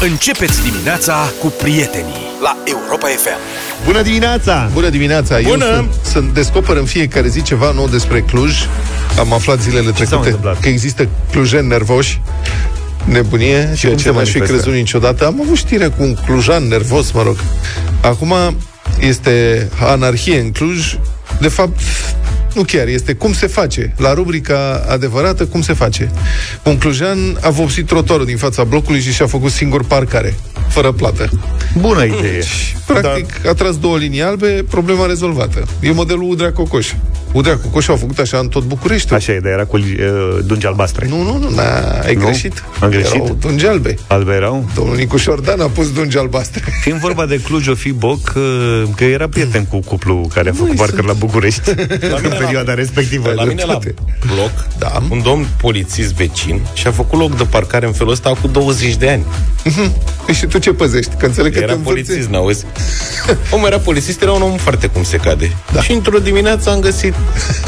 Începeți dimineața cu prietenii la Europa FM. Bună dimineața! Bună dimineața! Bună! Eu sunt, sunt descoper în fiecare zi ceva nou despre Cluj. Am aflat zilele s-a trecute întâmplat? că există clujeni nervoși. Nebunie, ceea cum ce se n-aș fi manifestă? crezut niciodată. Am avut știre cu un clujan nervos, mă rog. Acum este anarhie în Cluj. De fapt, nu chiar, este cum se face. La rubrica adevărată, cum se face. Un clujan a vopsit trotuarul din fața blocului și și-a făcut singur parcare, fără plată. Bună idee! Practic, da. a tras două linii albe, problema rezolvată. E modelul Udrea Cocoș. Udrea Cocoș au făcut așa în tot București. Așa e, dar era cu uh, dungi albastre. Nu, nu, nu, na, ai Nu? greșit. Am greșit? Erau dungi albe. Albe erau? Domnul Nicu Șordan a pus dungi albastre. Fiind vorba de Cluj, o fi Boc, uh, că era prieten cu cuplu care a făcut parcăr la București în perioada respectivă. La mine la dreptate. bloc, Da. un domn polițist vecin și-a făcut loc de parcare în felul ăsta cu 20 de ani. Păi și tu ce păzești? Că înțeleg că Era te învârți. polițist, n-auzi? Omul era polițist, era un om foarte cum se cade. Da. Și într-o dimineață am găsit,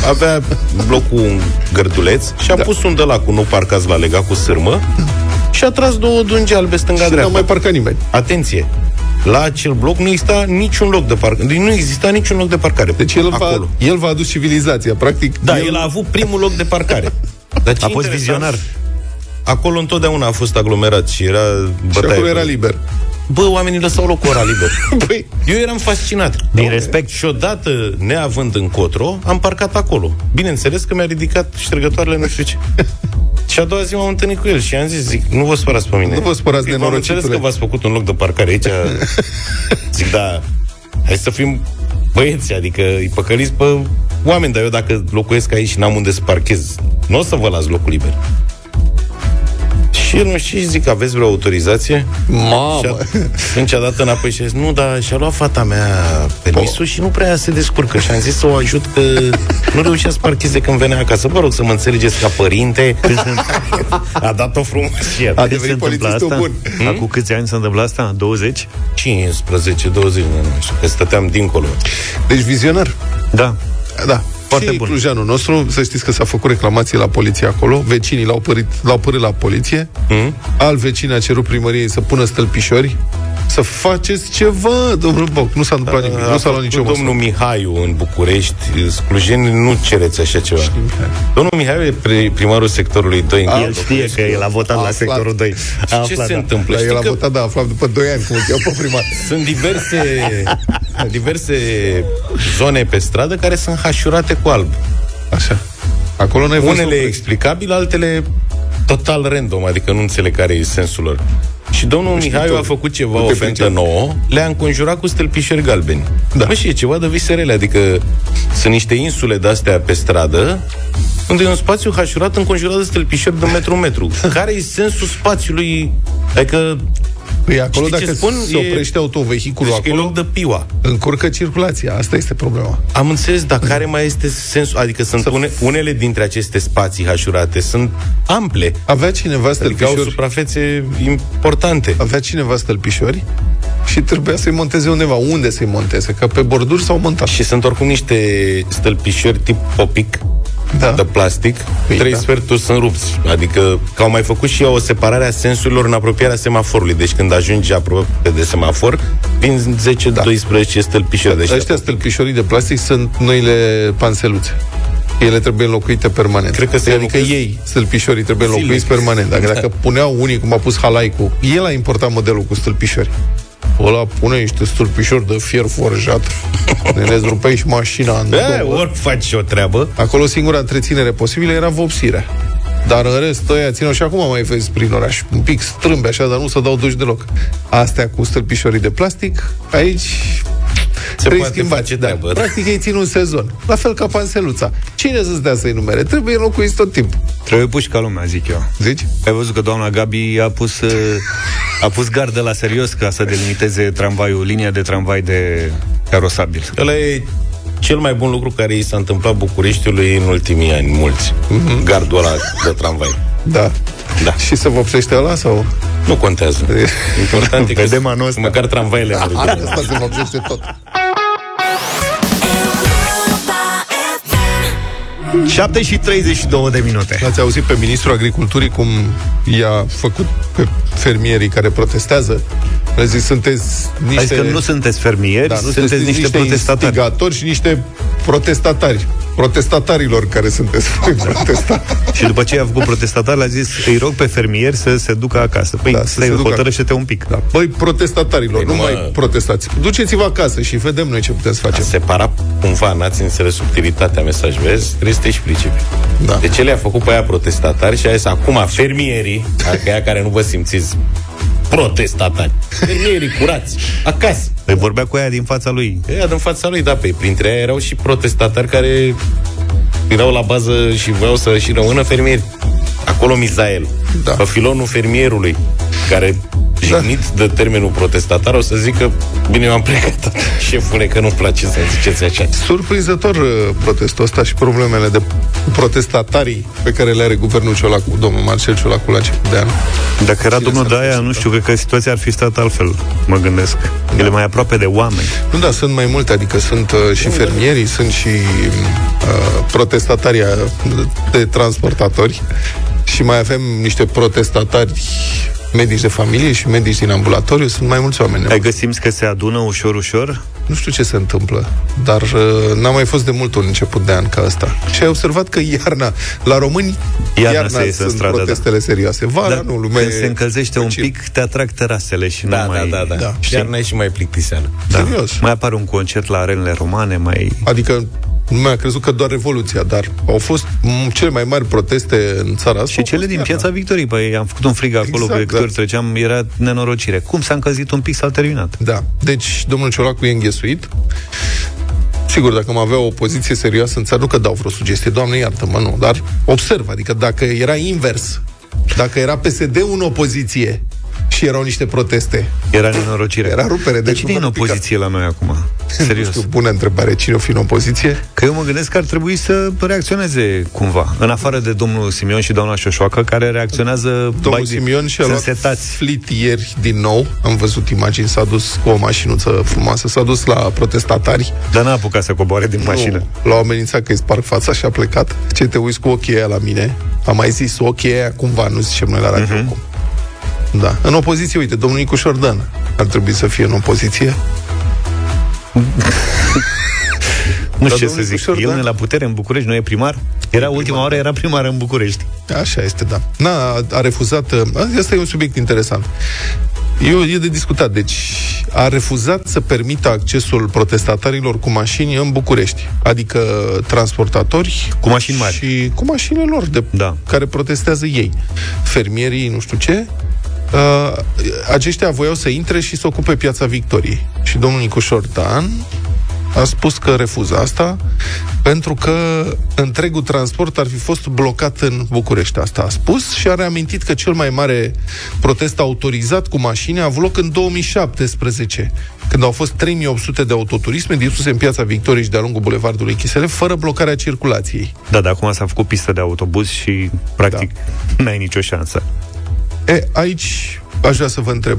avea blocul un gărduleț și a da. pus un de la cu nu parcați la lega cu sârmă și a tras două dungi albe Și n-a stânga-dreapta. mai parcat nimeni. Atenție! La acel bloc nu exista niciun loc de parcare. Deci nu exista niciun loc de parcare. Deci el va, acolo. el va adus civilizația, practic. Da, el a avut primul loc de parcare. Dar ce A fost interesant, vizionar. Acolo întotdeauna a fost aglomerat și era Și bătaie. acolo era liber. Bă, oamenii lăsau locul ora liber. Păi, Eu eram fascinat. Din respect. Și odată, neavând încotro, am parcat acolo. Bineînțeles că mi-a ridicat ștergătoarele, nu știu ce. Și a doua zi m-am întâlnit cu el și am zis, zic, nu vă spărați pe mine. Nu vă spărați, Zic, Am nenorocitule. înțeles că v-ați făcut un loc de parcare aici. zic, da, hai să fim băieți, adică îi păcăliți pe oameni, dar eu dacă locuiesc aici și n-am unde să parchez, nu o să vă las locul liber. Și el nu știu, zic, aveți vreo autorizație? Și mamă. atunci a dat înapoi și a zis, nu, dar și-a luat fata mea permisul și nu prea se descurcă. Și am zis să o ajut că nu reușea să parcheze când venea acasă. Vă rog să mă înțelegeți ca părinte. a dat-o frumos și el. A Când se devenit întâmplă polițistul asta? bun. Acum câți ani se întâmplă asta? 20? 15, 20, nu știu, că stăteam dincolo. Deci vizionar. Da. Da. Foarte și bun. clujanul nostru, să știți că s-a făcut reclamație la poliție acolo, vecinii l-au părit, l-au părât la poliție, Mm? alt vecin a cerut primăriei să pună stâlpișori, să faceți ceva, domnul Boc. Nu s-a întâmplat nimic, nu s-a luat nicio făcut măsură. domnul Mihaiu în București, sclujeni, nu cereți așa ceva. Domnul Mihaiu e pri- primarul sectorului 2 în El știe că el a votat A la aflat. sectorul 2. Și ce se întâmplă? Dar el Știi a că votat, da, aflat după 2 ani, cum îl cheamă pe primar. Sunt diverse, diverse zone pe stradă care sunt hașurate cu alb. Așa. Acolo n-ai fost Unele oprești. explicabil, altele total random, adică nu înțeleg care e sensul lor. Și domnul Mihaiu a făcut ceva Nu te ofentă pricep. nouă, le-a înconjurat cu stâlpișori galbeni. Da. Mă, și e ceva de viserele, adică sunt niște insule de-astea pe stradă, unde e un spațiu hașurat înconjurat de stâlpișori de metru în metru. Care e sensul spațiului? Adică, Păi acolo Știi ce dacă spun? se E- oprește autovehiculul deci că e acolo, loc de piua. încurcă circulația. Asta este problema. Am înțeles, dar care mai este sensul? Adică sunt une, unele dintre aceste spații hașurate sunt ample. Avea cineva Adică au stâlpișori, suprafețe importante. avea cineva stălpișori și trebuia să-i monteze undeva. Unde să-i monteze? Că pe borduri s-au montat. Și sunt oricum niște stălpișori tip popic, Da. de plastic. Păi, Trei da. sferturi sunt rupți. Adică că au mai făcut și o separare a sensurilor în apropierea semaforului. Deci când ajungi aproape de semafor, vin 10-12 stălpișori de ăștia. Ăștia stâlpișorii de plastic sunt noile panseluțe. Ele trebuie înlocuite permanent. Cred că se adică înlocuiesc ei, stâlpișorii, trebuie zilnic. înlocuiți permanent. Dacă, dacă puneau unii, cum a pus Halaicu, el a importat modelul cu stâlpișori. Ăla pune niște stâlpișori de fier forjat. Ne rezrupeai și mașina în Da, două. ori faci o treabă. Acolo singura întreținere posibilă era vopsirea. Dar în rest, ăia țină și acum mai vezi prin oraș. Un pic strâmbe așa, dar nu să dau duși deloc. Astea cu stâlpișorii de plastic, aici Se trebuie poate schimbați. face Da. treabă. da. Practic ei țin un sezon. La fel ca panseluța. Cine să-ți dea să-i numere? Trebuie înlocuiți tot timpul. Trebuie puși ca lumea, zic eu. Zici? Ai văzut că doamna Gabi a pus, uh, a pus gardă la serios ca să delimiteze tramvaiul, linia de tramvai de carosabil. Ăla e cel mai bun lucru care i s-a întâmplat Bucureștiului în ultimii ani, mulți. Mm-hmm. Gardul ăla de tramvai. Da. Da. Și să vopsește ăla sau? Nu contează. Important e că Vedem anul ăsta. măcar tramvaile merg. Asta se vopsește tot. 7 și 32 de minute. L-ați auzit pe ministrul agriculturii cum i-a făcut pe fermierii care protestează? Le zis, sunteți niște... Adică nu sunteți fermieri, da, nu sunteți niște, niște protestatari. instigatori și niște protestatari. Protestatarilor care sunteți protestatari. și după ce a făcut protestatari, a zis, îi rog pe fermieri să se ducă acasă. Păi, da, stai, hotărăște-te un pic. Da. Băi, protestatarilor, păi nu, nu mai protestați. Duceți-vă acasă și vedem noi ce putem să facem. A separa cumva, n-ați înțeles subtilitatea mesaj, vezi? Trebuie să te explici. Da. De ce le-a făcut pe aia protestatari și a zis acum fermierii, adică aia care nu vă simțiți protestatari. Fermierii curați, acasă. Păi vorbea cu aia din fața lui. Aia din fața lui, da, pe printre aia erau și protestatari care erau la bază și voiau să și rămână fermieri. Acolo Mizael, da. pe filonul fermierului, care jignit da. de termenul protestatar, o să zic că bine, eu am plecat, șefule, că nu-mi place să ziceți așa. Surprinzător uh, protestul ăsta și problemele de protestatarii pe care le are guvernul Ciolacu, domnul Marcel Ciolacu la început de an. Dacă era Cine domnul Daia, nu știu, cred că situația ar fi stat altfel, mă gândesc. Da. El e mai aproape de oameni. Nu, da, sunt mai multe, adică sunt uh, și fermierii, sunt și uh, protestatarii de transportatori și mai avem niște protestatari medici de familie și medici din ambulatoriu, sunt mai mulți oameni. Ai găsit că se adună ușor, ușor? Nu știu ce se întâmplă, dar uh, n-a mai fost de mult un început de an ca asta. Și ai observat că iarna, la români, iarna, iarna se sunt stradă, da. protestele da. serioase. Vara da, nu, lumea Când se încălzește un pic, te atrag terasele și da, nu da, mai... Da, da, da. da. Iarna e și mai plictiseală. Da. Serios. Mai apare un concert la arenele romane, mai... Adică nu mi-a crezut că doar Revoluția, dar au fost cele mai mari proteste în țara asta. Și cele din Piața Victoriei. Păi am făcut un frig acolo, exact, pe da. treceam, era nenorocire. Cum s-a încălzit un pic, s-a terminat. Da. Deci, domnul Ciolacu e înghesuit. Sigur, dacă mă avea o poziție serioasă în țară, nu că dau vreo sugestie, doamne iartă-mă, nu, dar observ, adică dacă era invers, dacă era PSD în opoziție și erau niște proteste. Era nenorocire. Era rupere. De cine e în opoziție la noi acum? Serios. Nu știu, bună întrebare. Cine o fi în opoziție? Că eu mă gândesc că ar trebui să reacționeze cumva. În afară de domnul Simion și doamna Șoșoacă, care reacționează... Domnul Simion și-a luat setați. flit ieri din nou. Am văzut imagini, s-a dus cu o mașinuță frumoasă, s-a dus la protestatari. Dar n-a apucat să coboare din nu, mașină. L-au amenințat că îi sparg fața și a plecat. Ce te uiți cu ochii aia la mine? Am mai zis ochii aia cumva, nu zicem noi la radio uh-huh. Da. În opoziție, uite, domnul Nicu Șordan ar trebui să fie în opoziție. nu știu ce să zic. Șordan... El e la putere în București, nu e primar? Era ultima oară, era primar în București. Așa este, da. N-a, a refuzat... Uh, asta e un subiect interesant. E, e de discutat. Deci, a refuzat să permită accesul protestatarilor cu mașini în București. Adică transportatori cu mașini mari și cu mașinile lor de, da. care protestează ei. Fermierii, nu știu ce, uh, aceștia voiau să intre și să ocupe piața Victoriei. Și domnul Nicu Șordan a spus că refuză asta pentru că întregul transport ar fi fost blocat în București. Asta a spus și a reamintit că cel mai mare protest autorizat cu mașini a avut loc în 2017, când au fost 3800 de autoturisme distruse în piața Victoriei și de-a lungul bulevardului Chisele, fără blocarea circulației. Da, dar acum s-a făcut pistă de autobuz și, practic, da. n-ai nicio șansă. E, aici aș vrea să vă întreb.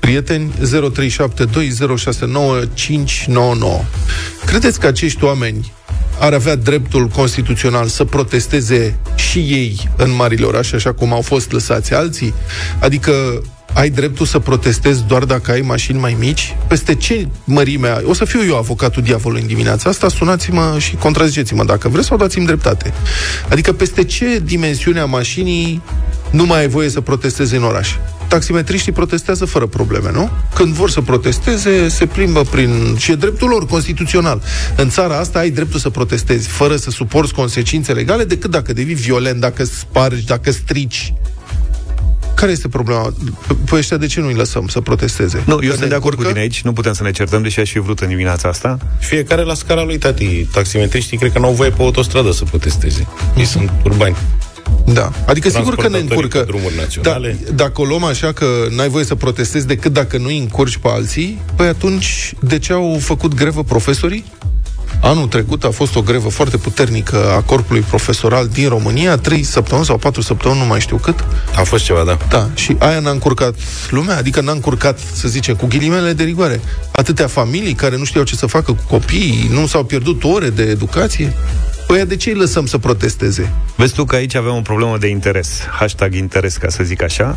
Prieteni, 0372069599. Credeți că acești oameni ar avea dreptul constituțional să protesteze și ei în marile orașe, așa cum au fost lăsați alții? Adică ai dreptul să protestezi doar dacă ai mașini mai mici? Peste ce mărime ai? O să fiu eu avocatul diavolului în dimineața asta, sunați-mă și contraziceți-mă dacă vreți sau dați-mi dreptate. Adică peste ce dimensiune a mașinii nu mai ai voie să protestezi în oraș? Taximetriștii protestează fără probleme, nu? Când vor să protesteze, se plimbă prin... și e dreptul lor constituțional. În țara asta ai dreptul să protestezi fără să suporți consecințe legale decât dacă devii violent, dacă spargi, dacă strici care este problema? Păi ăștia de ce nu îi lăsăm să protesteze? Nu, eu sunt de acord cu tine aici, nu putem să ne certăm, deși aș fi vrut în dimineața asta. Fiecare la scara lui, tati. Taximetriștii cred că nu au voie pe autostradă să protesteze. Uh-huh. Ei sunt urbani. Da. Adică sigur că ne încurcă. Da, dacă o luăm așa că n-ai voie să protestezi decât dacă nu îi încurci pe alții, păi atunci de ce au făcut grevă profesorii? Anul trecut a fost o grevă foarte puternică a corpului profesoral din România, trei săptămâni sau patru săptămâni, nu mai știu cât. A fost ceva, da. Da, și aia n-a încurcat lumea, adică n-a încurcat, să zicem, cu ghilimele de rigoare. Atâtea familii care nu știau ce să facă cu copiii, nu s-au pierdut ore de educație. Păi de ce îi lăsăm să protesteze? Vezi tu că aici avem o problemă de interes. Hashtag interes, ca să zic așa.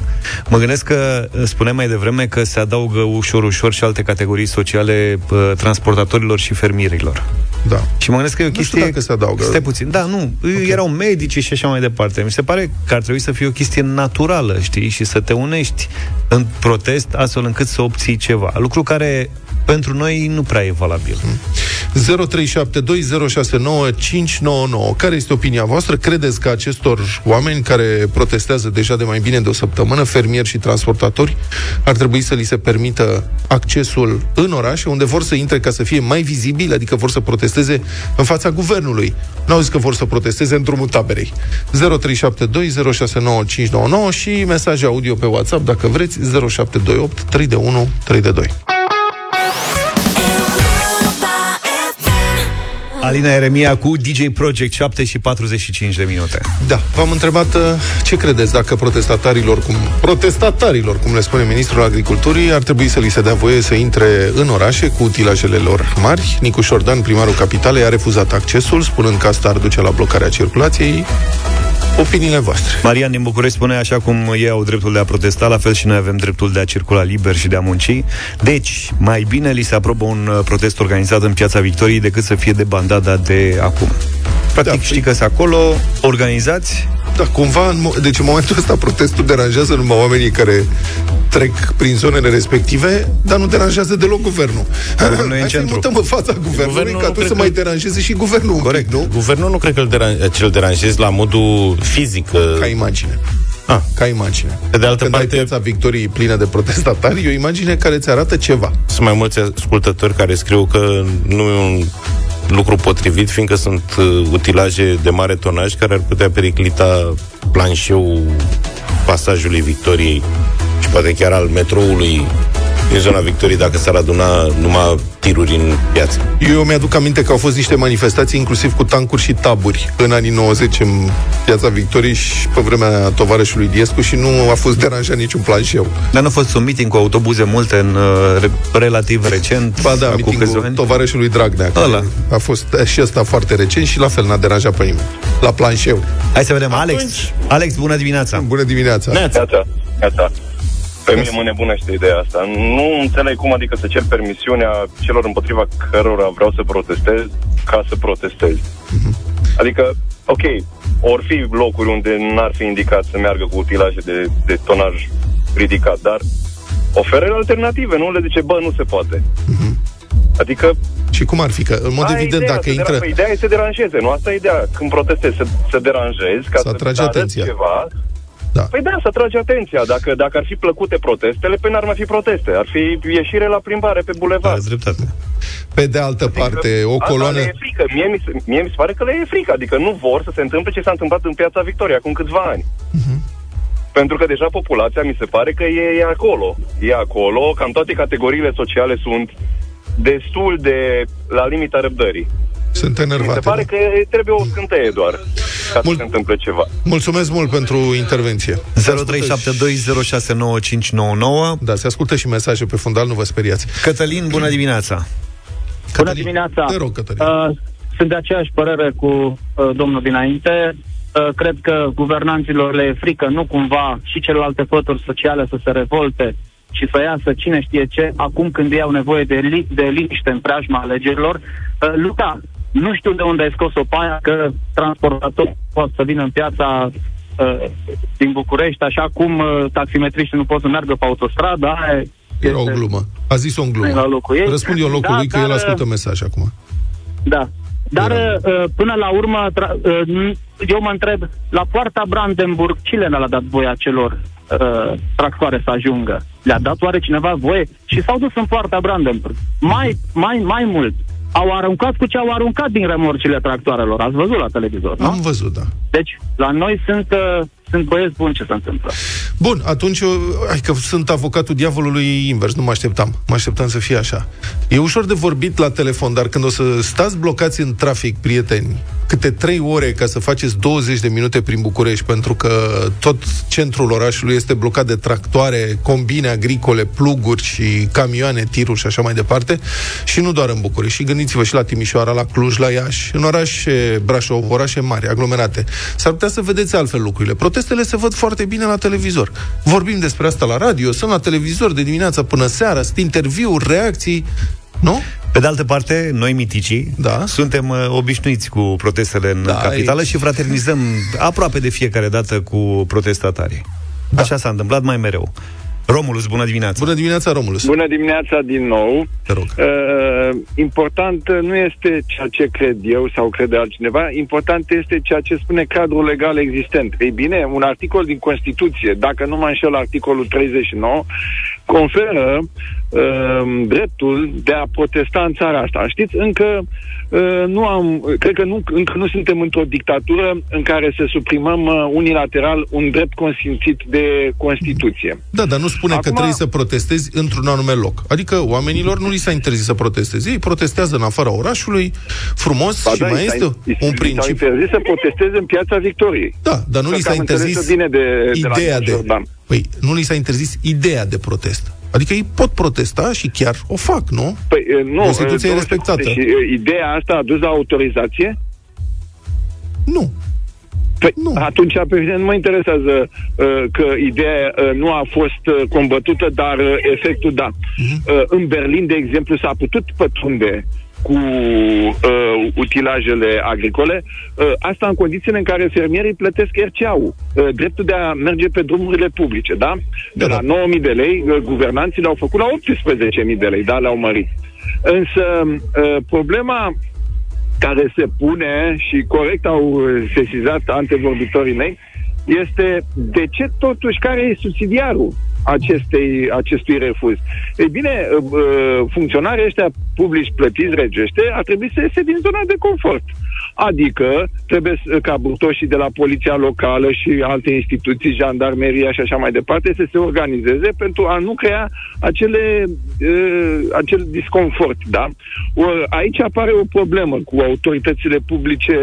Mă gândesc că spuneam mai devreme că se adaugă ușor, ușor și alte categorii sociale uh, transportatorilor și fermierilor. Da. Și mă gândesc că e o chestie... Nu știu dacă se adaugă. Stai puțin. Da, nu. Okay. Erau medici și așa mai departe. Mi se pare că ar trebui să fie o chestie naturală, știi? Și să te unești în protest astfel încât să obții ceva. Lucru care pentru noi nu prea e valabil. 0372069599. Care este opinia voastră? Credeți că acestor oameni care protestează deja de mai bine de o săptămână, fermieri și transportatori, ar trebui să li se permită accesul în orașe, unde vor să intre ca să fie mai vizibili, adică vor să protesteze în fața guvernului. Nu au zis că vor să protesteze în drumul taberei. 0372069599 și mesaje audio pe WhatsApp, dacă vreți, 0728 3 de 1 3 de 2. Alina Eremia cu DJ Project 7 și 45 de minute. Da, v-am întrebat uh, ce credeți dacă protestatarilor, cum, protestatarilor, cum le spune Ministrul Agriculturii, ar trebui să li se dea voie să intre în orașe cu utilajele lor mari. Nicu Șordan, primarul capitalei, a refuzat accesul, spunând că asta ar duce la blocarea circulației opiniile voastre. Marian din București spune așa cum ei au dreptul de a protesta, la fel și noi avem dreptul de a circula liber și de a munci. Deci, mai bine li se aprobă un uh, protest organizat în Piața Victoriei decât să fie de bandada de acum. Practic, da, știi că sunt acolo organizați da, cumva, în mo- deci în momentul ăsta protestul deranjează numai oamenii care trec prin zonele respective, dar nu deranjează deloc guvernul. Guvernul e în centru. mutăm în fața guvernului guvernul ca atunci să mai deranjeze și guvernul. Corect, nu? Guvernul nu cred că îl deran- ce-l deranjezi la modul fizic. Ca imagine. Ah. Ca imagine. Pe de altă Când parte... ai piața Victoriei plină de protestatari, e o imagine care ți arată ceva. Sunt mai mulți ascultători care scriu că nu e un lucru potrivit, fiindcă sunt uh, utilaje de mare tonaj care ar putea periclita planșeul pasajului Victoriei și poate chiar al metroului din zona Victoriei dacă s-ar aduna numai tiruri în piață. Eu mi-aduc aminte că au fost niște manifestații inclusiv cu tancuri și taburi în anii 90 în piața Victoriei și pe vremea tovarășului Diescu și nu a fost deranjat niciun planșeu. Dar nu a fost un meeting cu autobuze multe în uh, relativ recent? Ba da, cu tovarășului Dragnea. Ăla. A fost și ăsta foarte recent și la fel n-a deranjat pe nimeni. La planșeu. Hai să vedem, Alex. Alex, bună dimineața. Bună dimineața. Neața. Neața. Pe mine mă nebunește ideea asta. Nu înțeleg cum adică să cer permisiunea celor împotriva cărora vreau să protestez ca să protestez. Uh-huh. Adică, ok, or fi locuri unde n-ar fi indicat să meargă cu utilaje de, de tonaj ridicat, dar oferă alternative, nu le zice, bă, nu se poate. Uh-huh. Adică... Și cum ar fi? Că, în mod evident, ideea, dacă intră... Dera- ideea e să deranjeze, nu? Asta e ideea. Când protestezi, să, să deranjezi, ca să, să atragi atenția. ceva, da. Păi da, să trage atenția. Dacă, dacă ar fi plăcute protestele, pe n-ar mai fi proteste. Ar fi ieșire la plimbare pe bulevard. Da, dreptate. Pe de altă adică parte, o coloană... e frică. Mie mi, se, mie mi se pare că le e frică. Adică nu vor să se întâmple ce s-a întâmplat în Piața Victoria acum câțiva ani. Uh-huh. Pentru că deja populația mi se pare că e, e acolo. E acolo, cam toate categoriile sociale sunt destul de la limita răbdării. Sunt enervate. Mi se pare da? că trebuie o scânteie doar ca Mul- să se întâmple ceva. Mulțumesc mult pentru intervenție. 0372069599 Da, se ascultă și mesaje pe fundal, nu vă speriați. Cătălin, bună dimineața! Cătălin, bună dimineața! Te rog, Cătălin. Uh, sunt de aceeași părere cu uh, domnul dinainte. Uh, cred că guvernanților le e frică, nu cumva și celelalte pături sociale să se revolte și să iasă cine știe ce, acum când ei au nevoie de, li- de liniște în preajma alegerilor. Uh, Luca, nu știu de unde ai scos-o paia că transportatorul poate să vină în piața uh, din București, așa cum uh, taximetriștii nu pot să meargă pe autostradă. Aia Era o glumă. A zis-o în glumă. La locul ei. Răspund eu în locul da, lui că dar, el ascultă mesaj acum. Da. Dar uh, până la urmă, tra- uh, eu mă întreb, la poarta Brandenburg, cine le-a dat voia celor uh, tractoare să ajungă? Le-a dat oare cineva voie? Și s-au dus în poarta Brandenburg. Mai, mai, mai mult, au aruncat cu ce au aruncat din remorcile tractoarelor. Ați văzut la televizor, nu? Am văzut, da. Deci, la noi sunt uh, sunt băieți buni ce se întâmplă. Bun, atunci, eu, hai că sunt avocatul diavolului invers, nu mă așteptam. Mă așteptam să fie așa. E ușor de vorbit la telefon, dar când o să stați blocați în trafic, prieteni, câte 3 ore ca să faceți 20 de minute prin București, pentru că tot centrul orașului este blocat de tractoare, combine agricole, pluguri și camioane, tiruri și așa mai departe, și nu doar în București. Și gândiți-vă și la Timișoara, la Cluj, la Iași, în orașe Brașov, orașe mari, aglomerate. S-ar putea să vedeți altfel lucrurile. Protestele se văd foarte bine la televizor. Vorbim despre asta la radio, sunt la televizor de dimineața până seara, sunt interviuri, reacții, nu? Pe de altă parte, noi miticii Da. suntem uh, obișnuiți cu protestele în Da, capitală aici. și fraternizăm aproape de fiecare dată cu protestatarii. Da. Așa s-a întâmplat mai mereu. Romulus, bună dimineața! Bună dimineața, Romulus. Bună dimineața din nou. Te rog. Uh, important nu este ceea ce cred eu sau crede altcineva, important este ceea ce spune cadrul legal existent. Ei bine, un articol din Constituție, dacă nu mă înșel articolul 39, conferă uh, dreptul de a protesta în țara asta. Știți, încă uh, nu am, cred că nu, încă nu suntem într-o dictatură în care să suprimăm uh, unilateral un drept consimțit de Constituție. Da, dar nu spune Acum... că Acum- trebuie să protestezi într-un anume loc. Adică oamenilor nu li s-a interzis să protesteze. Ei protestează în afara orașului, frumos, Ba și da, mai i s-a- este i s-a- un i s-a principiu. interzis să protesteze în piața Victoriei. Da, dar nu Cred li că s-a am înțeles-o interzis bine de- de la ideea Neamț de... Jordan. Păi, nu li s-a interzis ideea de protest. Adică ei pot protesta și chiar o fac, nu? Păi, e, nu, Constituția e două respectată. secunde. Și e, ideea asta a dus la autorizație? Nu. Păi, Nu. atunci pe mine nu mă interesează uh, că ideea uh, nu a fost uh, combătută, dar uh, efectul da. Mhm. Uh, în Berlin, de exemplu, s-a putut pătrunde cu uh, utilajele agricole, uh, asta în condițiile în care fermierii plătesc RCA-ul, uh, dreptul de a merge pe drumurile publice, da? De Da, la da. 9.000 de lei, uh, guvernanții le-au făcut la 18.000 de lei, da, le-au mărit. Însă, uh, problema care se pune și corect au uh, sesizat antevorbitorii mei, este de ce totuși care e subsidiarul acestei, acestui refuz. Ei bine, uh, uh, funcționarii ăștia publici plătiți regește ar trebui să iese din zona de confort. Adică trebuie să- ca butoșii de la poliția locală și alte instituții, jandarmeria și așa mai departe, să se organizeze pentru a nu crea acele, uh, acel disconfort. Da? Or, aici apare o problemă cu autoritățile publice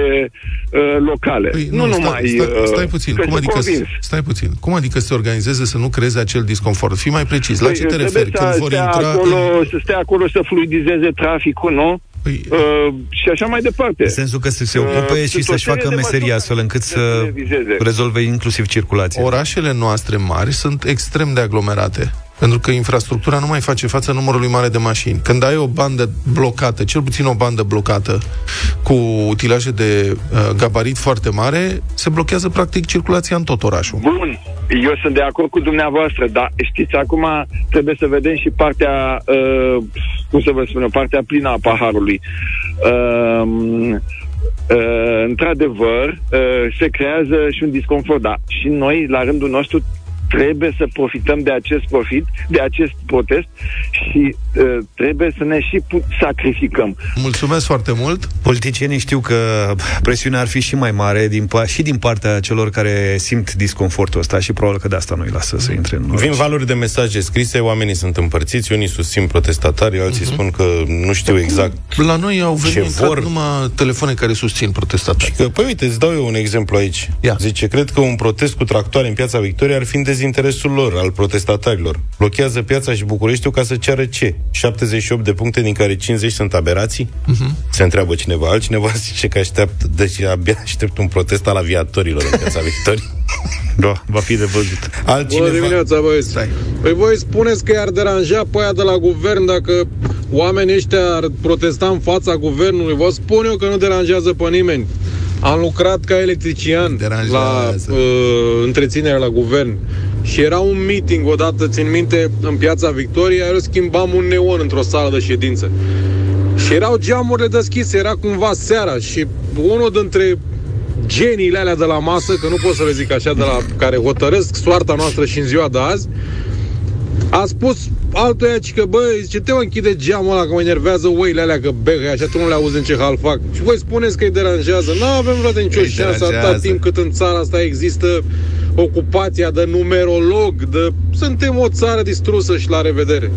uh, locale. Păi, nu, stai, numai stai, uh, stai puțin. că Cum sunt adică, convins. stai puțin. Cum adică să se organizeze să nu creeze acel disconfort? Fii mai precis. La Păi, ce te trebuie referi? Să Când vor stea intra... acolo, în- Să stea acolo să fluidizeze traficul, nu? Păi, Uh, și așa mai departe. În sensul că să se Uh, ocupe și sunt o să-și serie facă de meseria măsuri astfel încât care să trebuie să le vizeze. rezolve inclusiv circulația. orașele noastre mari sunt extrem de aglomerate. Pentru că infrastructura nu mai face față numărului mare de mașini. Când ai o bandă blocată, cel puțin o bandă blocată, cu utilaje de uh, gabarit foarte mare, se blochează practic circulația în tot orașul. Bun, eu sunt de acord cu dumneavoastră, dar știți, acum trebuie să vedem și partea, uh, cum să vă spun, eu, partea plină a paharului. Uh, uh, într-adevăr, uh, se creează și un disconfort, dar și noi, la rândul nostru, trebuie să profităm de acest profit, de acest protest și uh, trebuie să ne și pu- sacrificăm. Mulțumesc foarte mult! Politicienii știu că presiunea ar fi și mai mare din, pa- și din partea celor care simt disconfortul ăsta și probabil că de asta nu-i lasă să intre în Vin valuri de mesaje scrise, oamenii sunt împărțiți, unii susțin protestatarii, alții spun că nu știu exact. La noi au venit Ce intrat vor? numai telefoane care susțin protestatarii. Că, păi uite, îți dau eu un exemplu aici. Ia. Zice, cred că un protest cu tractoare în piața Victoriei ar fi în dezinteresul lor, al protestatarilor. Blochează piața și Bucureștiul ca să ceară ce? 78 de puncte, din care 50 sunt aberații? Uh-huh. Se întreabă cineva. Altcineva zice că așteaptă, deci abia aștept un protest al aviatorilor în piața Victoriei. Da, va fi de văzut. Altcineva... Bună dimineața, băieți. Stai. Păi voi spuneți că i-ar deranja pe aia de la guvern dacă oamenii ăștia ar protesta în fața guvernului. Vă spun eu că nu deranjează pe nimeni. Am lucrat ca electrician Deranjează. la uh, întreținere la guvern și era un meeting odată, țin minte, în piața Victoriei, eu schimbam un neon într-o sală de ședință. Și erau geamurile deschise, era cumva seara și unul dintre geniile alea de la masă, că nu pot să le zic așa, de la care hotărăsc soarta noastră și în ziua de azi, a spus altuia ci că, băi, zice, te mă închide geamul ăla că mă enervează oile alea că begă așa, tu nu le auzi în ce hal fac. Și voi spuneți că îi deranjează. Nu avem vreodată nicio Îi șansă atâta deranjează. timp cât în țara asta există ocupația de numerolog, de... Suntem o țară distrusă și la revedere.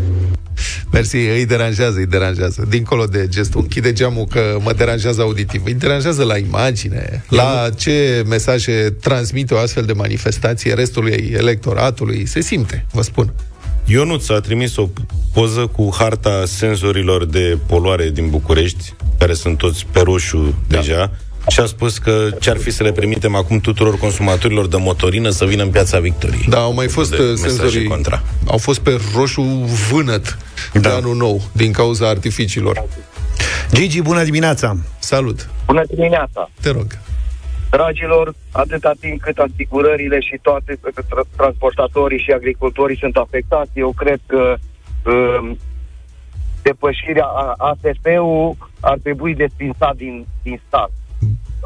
Mersi, îi deranjează, îi deranjează. Dincolo de gestul, închide geamul că mă deranjează auditiv. Îi deranjează la imagine, la ce mesaje transmite o astfel de manifestație restului electoratului. Se simte, vă spun. Ionuț a trimis o poză cu harta senzorilor de poluare din București, care sunt toți pe roșu da. deja, și a spus că ce-ar fi să le permitem acum tuturor consumatorilor de motorină să vină în piața Victoriei. Da, au mai fost uh, senzorii, contra. au fost pe roșu vânăt da. de anul nou, din cauza artificiilor. Gigi, bună dimineața! Salut! Bună dimineața! Te rog! Dragilor, atâta timp cât asigurările și toate tra- transportatorii și agricultorii sunt afectați, eu cred că uh, depășirea ASF-ul ar trebui desfinsat din, din stat.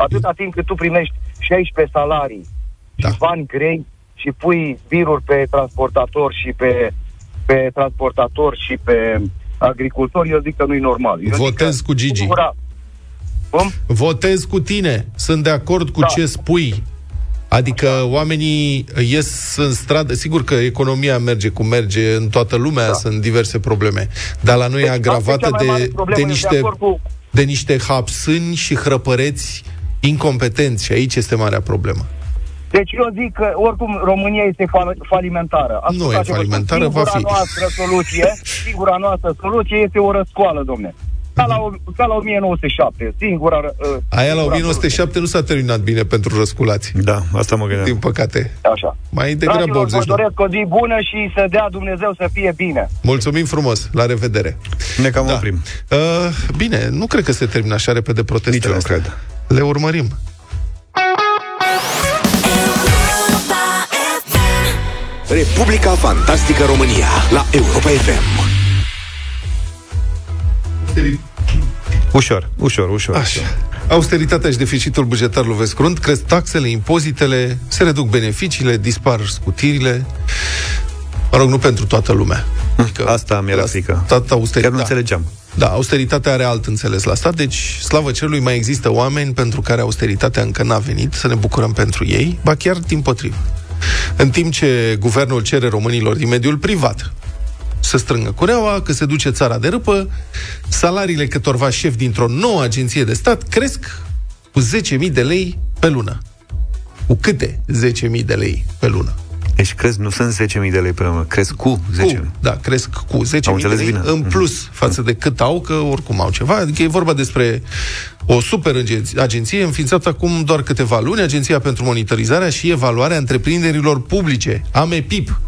Atâta timp cât tu primești 16 salarii da. și bani grei și pui biruri pe transportator și pe, pe transportator și pe agricultor, eu zic că nu e normal. Eu Votez cu Gigi. Singura, cum? Votez cu tine. Sunt de acord cu da. ce spui. Adică oamenii ies în stradă, sigur că economia merge cum merge, în toată lumea da. sunt diverse probleme, dar la noi deci, e agravată de, de, niște, de, cu... de niște hapsâni și hrăpăreți incompetenți și aici este marea problemă. Deci eu zic că oricum România este fal- falimentară. Ascultați nu e falimentară, va fi. noastră soluție, singura noastră soluție este o răscoală, domne. Ca la, ca la 1907, singura... Uh, Aia la 1907 nu s-a terminat bine pentru răsculați. Da, asta mă gândeam. Din păcate. Așa. Mai degrabă 80 vă doresc o zi bună și să dea Dumnezeu să fie bine. Mulțumim frumos, la revedere. Ne cam da. oprim. Uh, bine, nu cred că se termină așa repede protestele Nici eu nu cred. Le urmărim. Republica Fantastică România la Europa FM. Ușor, ușor, ușor. Așa. Austeritatea și deficitul bugetar lovesc crunt, cresc taxele, impozitele, se reduc beneficiile, dispar scutirile. Mă rog, nu pentru toată lumea. Adică Asta mi-era frică. Chiar nu da. înțelegeam. Da, austeritatea are alt înțeles la stat, deci, slavă cerului, mai există oameni pentru care austeritatea încă n-a venit, să ne bucurăm pentru ei, ba chiar din potrivă. În timp ce guvernul cere românilor din mediul privat să strângă cureaua, că se duce țara de râpă, salariile câtorva șef dintr-o nouă agenție de stat cresc cu 10.000 de lei pe lună. Cu câte 10.000 de lei pe lună? Deci cresc, nu sunt 10.000 de lei pe lună, cresc cu 10.000. Cu, da, cresc cu 10.000 de lei bine. în mhm. plus mm. față de cât au, că oricum au ceva. Adică e vorba despre o super agenție înființată acum doar câteva luni, Agenția pentru Monitorizarea și Evaluarea Întreprinderilor Publice, AMEPIP,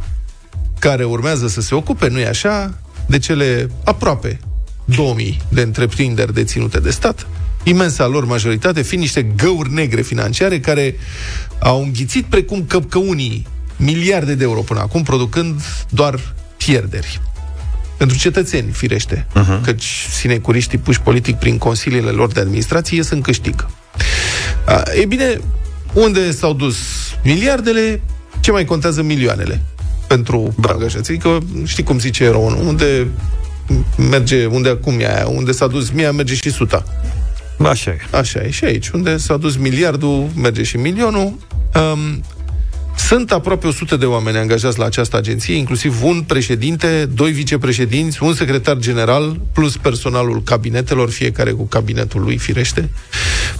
care urmează să se ocupe, nu-i așa, de cele aproape 2000 de întreprinderi deținute de stat, imensa lor majoritate fiind niște găuri negre financiare care au înghițit precum căpcăunii miliarde de euro până acum, producând doar pierderi. Pentru cetățeni, firește, uh-huh. căci sinecuriștii puși politic prin consiliile lor de administrație ies în câștig. A, e bine, unde s-au dus miliardele, ce mai contează milioanele pentru Bravo. angajații? Că știi cum zice Eron, unde merge, unde acum e aia, unde s-a dus mia, merge și suta. Așa e. Așa e și aici. Unde s-a dus miliardul, merge și milionul. Um, sunt aproape 100 de oameni angajați la această agenție, inclusiv un președinte, doi vicepreședinți, un secretar general, plus personalul cabinetelor, fiecare cu cabinetul lui, firește.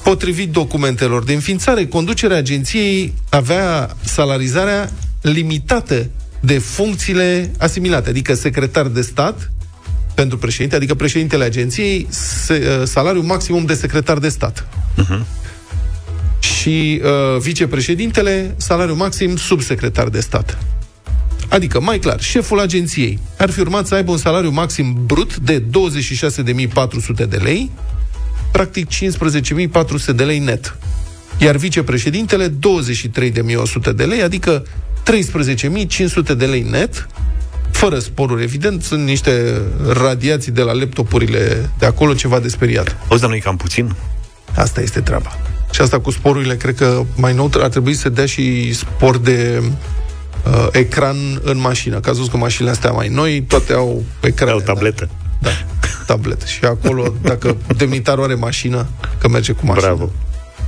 Potrivit documentelor de înființare, conducerea agenției avea salarizarea limitată de funcțiile asimilate, adică secretar de stat pentru președinte, adică președintele agenției, se, salariul maximum de secretar de stat. Uh-huh și uh, vicepreședintele, salariu maxim subsecretar de stat. Adică, mai clar, șeful agenției ar fi urmat să aibă un salariu maxim brut de 26.400 de lei, practic 15.400 de lei net. Iar vicepreședintele 23.100 de lei, adică 13.500 de lei net, fără sporuri, evident, sunt niște radiații de la laptopurile de acolo, ceva de speriat. O, dar nu cam puțin? Asta este treaba. Și asta cu sporurile, cred că mai nou ar trebui să dea și spor de uh, ecran în mașină. Că a zis că mașinile astea mai noi, toate au ecran. Au tabletă. Da, da tabletă. Și acolo, dacă demnitarul are mașină, că merge cu mașină. Bravo.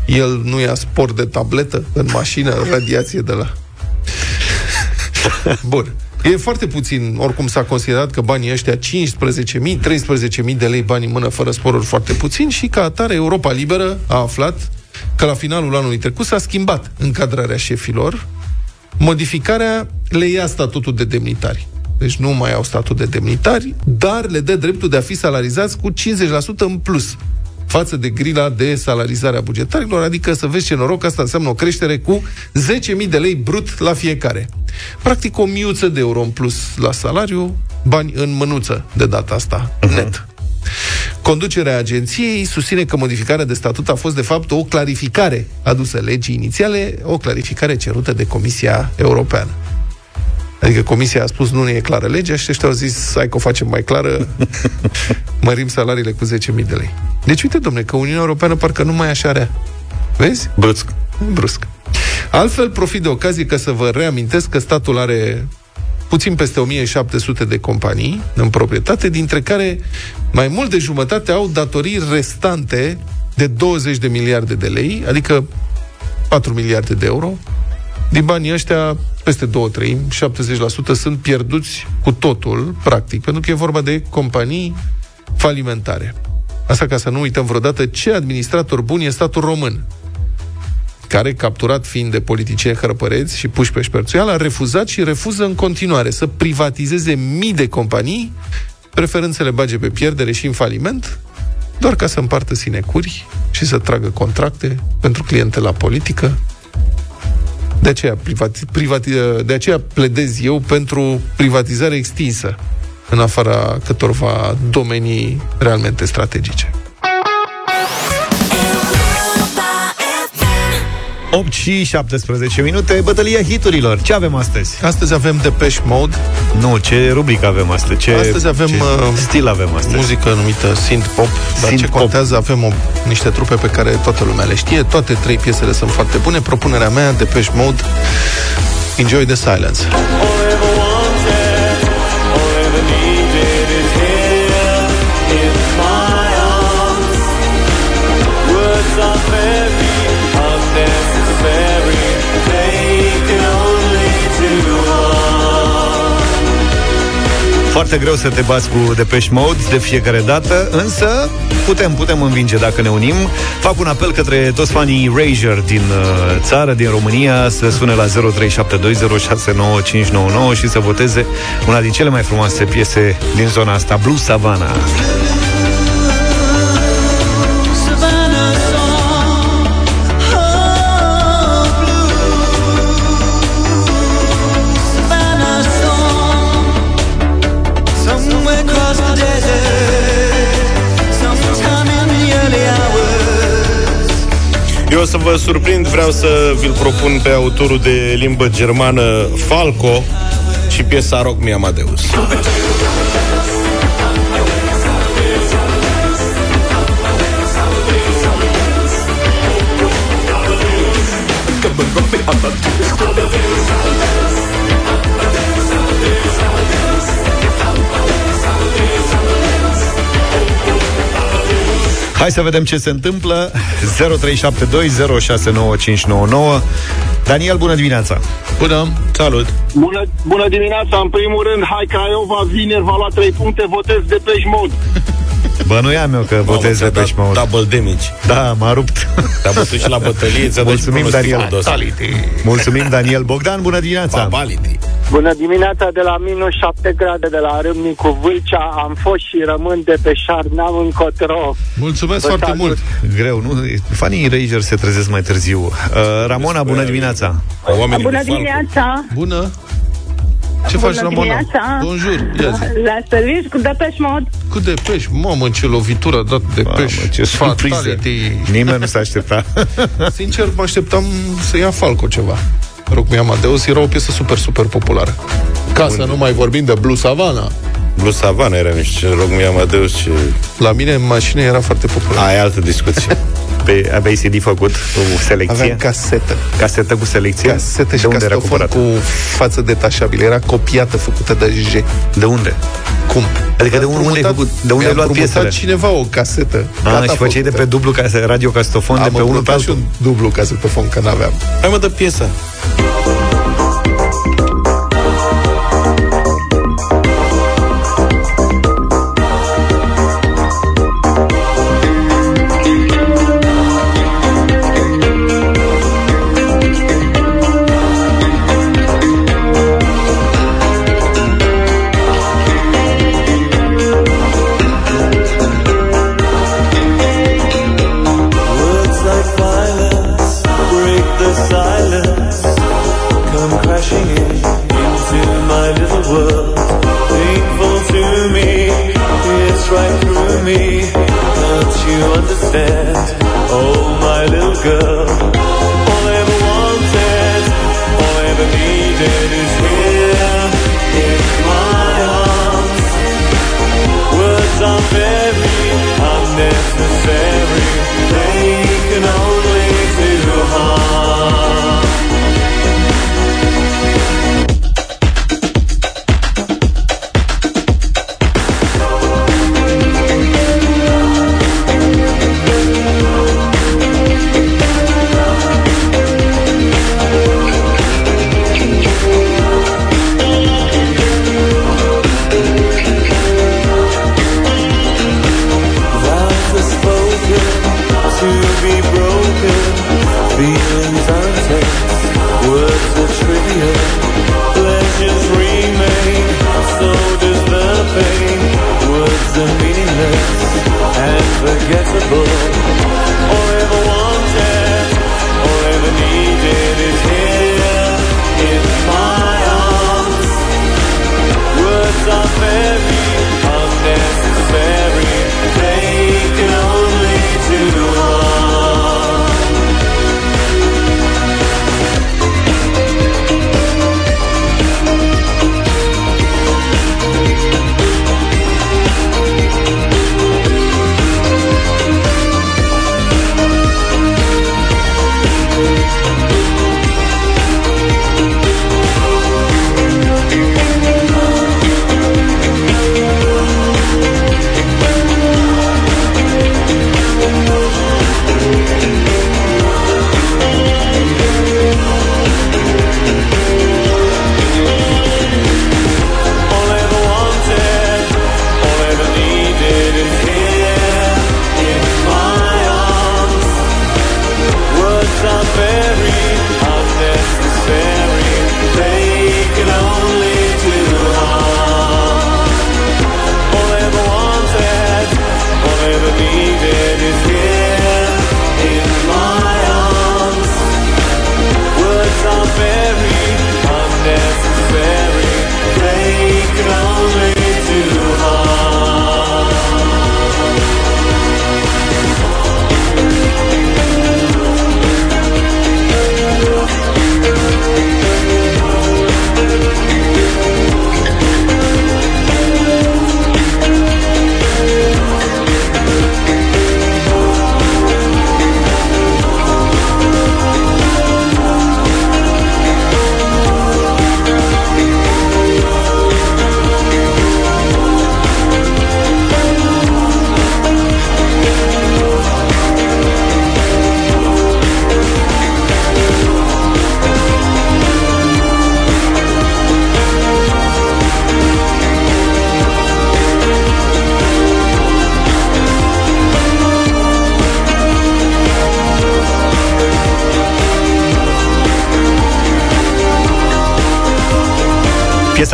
El nu ia spor de tabletă în mașină, radiație de la... Bun. E foarte puțin, oricum s-a considerat că banii ăștia 15.000, 13.000 de lei bani în mână fără sporuri foarte puțin și ca atare Europa Liberă a aflat că la finalul anului trecut s-a schimbat încadrarea șefilor, modificarea le ia statutul de demnitari. Deci nu mai au statut de demnitari, dar le dă dreptul de a fi salarizați cu 50% în plus față de grila de salarizare a bugetarilor, adică să vezi ce noroc, asta înseamnă o creștere cu 10.000 de lei brut la fiecare. Practic o miuță de euro în plus la salariu, bani în mânuță de data asta, uh-huh. net. Conducerea agenției susține că modificarea de statut a fost de fapt o clarificare adusă legii inițiale, o clarificare cerută de Comisia Europeană. Adică comisia a spus nu ne e clară legea și ăștia au zis hai că o facem mai clară, mărim salariile cu 10.000 de lei. Deci uite, domne, că Uniunea Europeană parcă nu mai așa rea. Vezi? Brusc. Brusc. Altfel, profit de ocazie ca să vă reamintesc că statul are puțin peste 1700 de companii în proprietate, dintre care mai mult de jumătate au datorii restante de 20 de miliarde de lei, adică 4 miliarde de euro. Din banii ăștia, peste două treimi, 70% sunt pierduți cu totul, practic, pentru că e vorba de companii falimentare. Asta ca să nu uităm vreodată ce administrator bun e statul român care, capturat fiind de politicieni hărăpăreți și puși pe șperțuială, a refuzat și refuză în continuare să privatizeze mii de companii, preferând să le bage pe pierdere și în faliment, doar ca să împartă sinecuri și să tragă contracte pentru cliente la politică. De aceea, privati, privati, de aceea pledez eu pentru privatizare extinsă în afara câtorva domenii realmente strategice. 8 și 17 minute, bătălia hiturilor. Ce avem astăzi? Astăzi avem Depeche Mode. Nu, ce rubrică avem astăzi? Ce, astăzi avem ce uh, stil avem astăzi? Muzică numită synth pop, dar Synth ce pop. contează, avem o, niște trupe pe care toată lumea le știe. Toate trei piesele sunt foarte bune. Propunerea mea, Depeche Mode, Enjoy the Silence. Foarte greu să te bați cu Depeche Mode de fiecare dată, însă putem, putem învinge dacă ne unim. Fac un apel către toți fanii Razer din uh, țară, din România, să sune la 0372069599 și să voteze una din cele mai frumoase piese din zona asta, Blue Savannah. O să vă surprind, vreau să vi-l propun pe autorul de limbă germană Falco și piesa Rock Me Amadeus. Hai să vedem ce se întâmplă 0372069599 Daniel, bună dimineața! Bună! Salut! Bună, bună dimineața! În primul rând, hai Craiova, vineri va lua 3 puncte, votez de pești mod. Bănuiam eu că votez ți-a Depeche dat Mode Double damage. Da, m-a rupt Te-a bătut și la bătălie, ți-a dat și Mulțumim, Daniel pronosticul dos. Mulțumim, Daniel Bogdan, bună dimineața! Babality. Bună dimineața de la minus 7 grade de la Râmnicu Vâlcea. Am fost și rămân de pe șar, n-am încotro. Mulțumesc Vă foarte salut. mult! Greu, nu? Fanii Ranger se trezesc mai târziu uh, Ramona, bună dimineața! Oamenii Bună cu Falco. dimineața! Bună! Ce faci, Bună Ramona? dimineața! Bonjour! Ia zi. La serviciu cu Depeche Mode. Cu Depeche, mamă, ce lovitură a dat Depeche. Mamă, ce surpriză! Fatality. Nimeni nu s-a aștepta Sincer, mă așteptam să ia Falco ceva. Rock Me Amadeus era o piesă super, super populară. Ca să nu mai vorbim de Blue Savannah. Blue Savana era, nu știu ce, Rock Me Amadeus, ce... La mine în mașină era foarte populară. Aia e altă discuție. Pe, aveai CD făcut cu selecție? Aveam casetă. Casetă cu selecție? Casetă și de unde era castofon cumpărat? cu față detașabilă. Era copiată, făcută de J. De unde? Cum? Adică de Mi-a unde ai împrumutat- făcut- de unde ai mi-a luat împrumutat piesele? cineva o casetă. A, gata și făceai de făcută. pe dublu case, radio castofon de Am pe unul pe împrumutat și altul. un dublu casetofon, că n-aveam. Hai mă, dă piesa.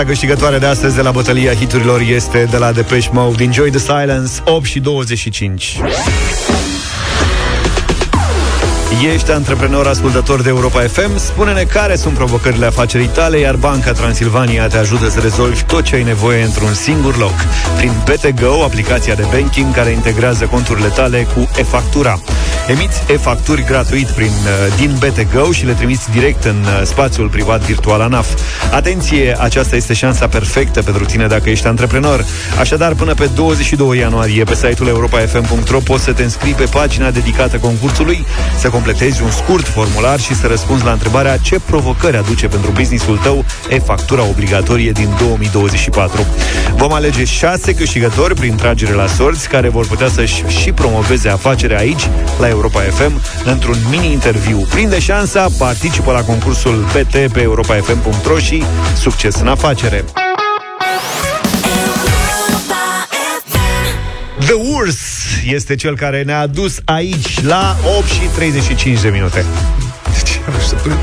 Câștigătoare de astăzi de la bătălia hiturilor este de la Depeche Mode, Enjoy the Silence, 8 și 25. Ești antreprenor ascultător de Europa FM? Spune-ne care sunt provocările afacerii tale, iar Banca Transilvania te ajută să rezolvi tot ce ai nevoie într-un singur loc. Prin BTGO, aplicația de banking care integrează conturile tale cu e-factura. Emiți e-facturi gratuit prin, uh, din BTGO și le trimiți direct în uh, spațiul privat virtual ANAF. Atenție, aceasta este șansa perfectă pentru tine dacă ești antreprenor. Așadar, până pe 22 ianuarie, pe site-ul europafm.ro poți să te înscrii pe pagina dedicată concursului, să completezi un scurt formular și să răspunzi la întrebarea ce provocări aduce pentru businessul tău e-factura obligatorie din 2024. Vom alege șase câștigători prin tragere la sorți care vor putea să-și și promoveze afacerea aici, la Europa FM, într-un mini-interviu. Prinde șansa, participă la concursul PT pe europafm.ro și succes în afacere! The Urs este cel care ne-a adus aici la 8 și 35 de minute.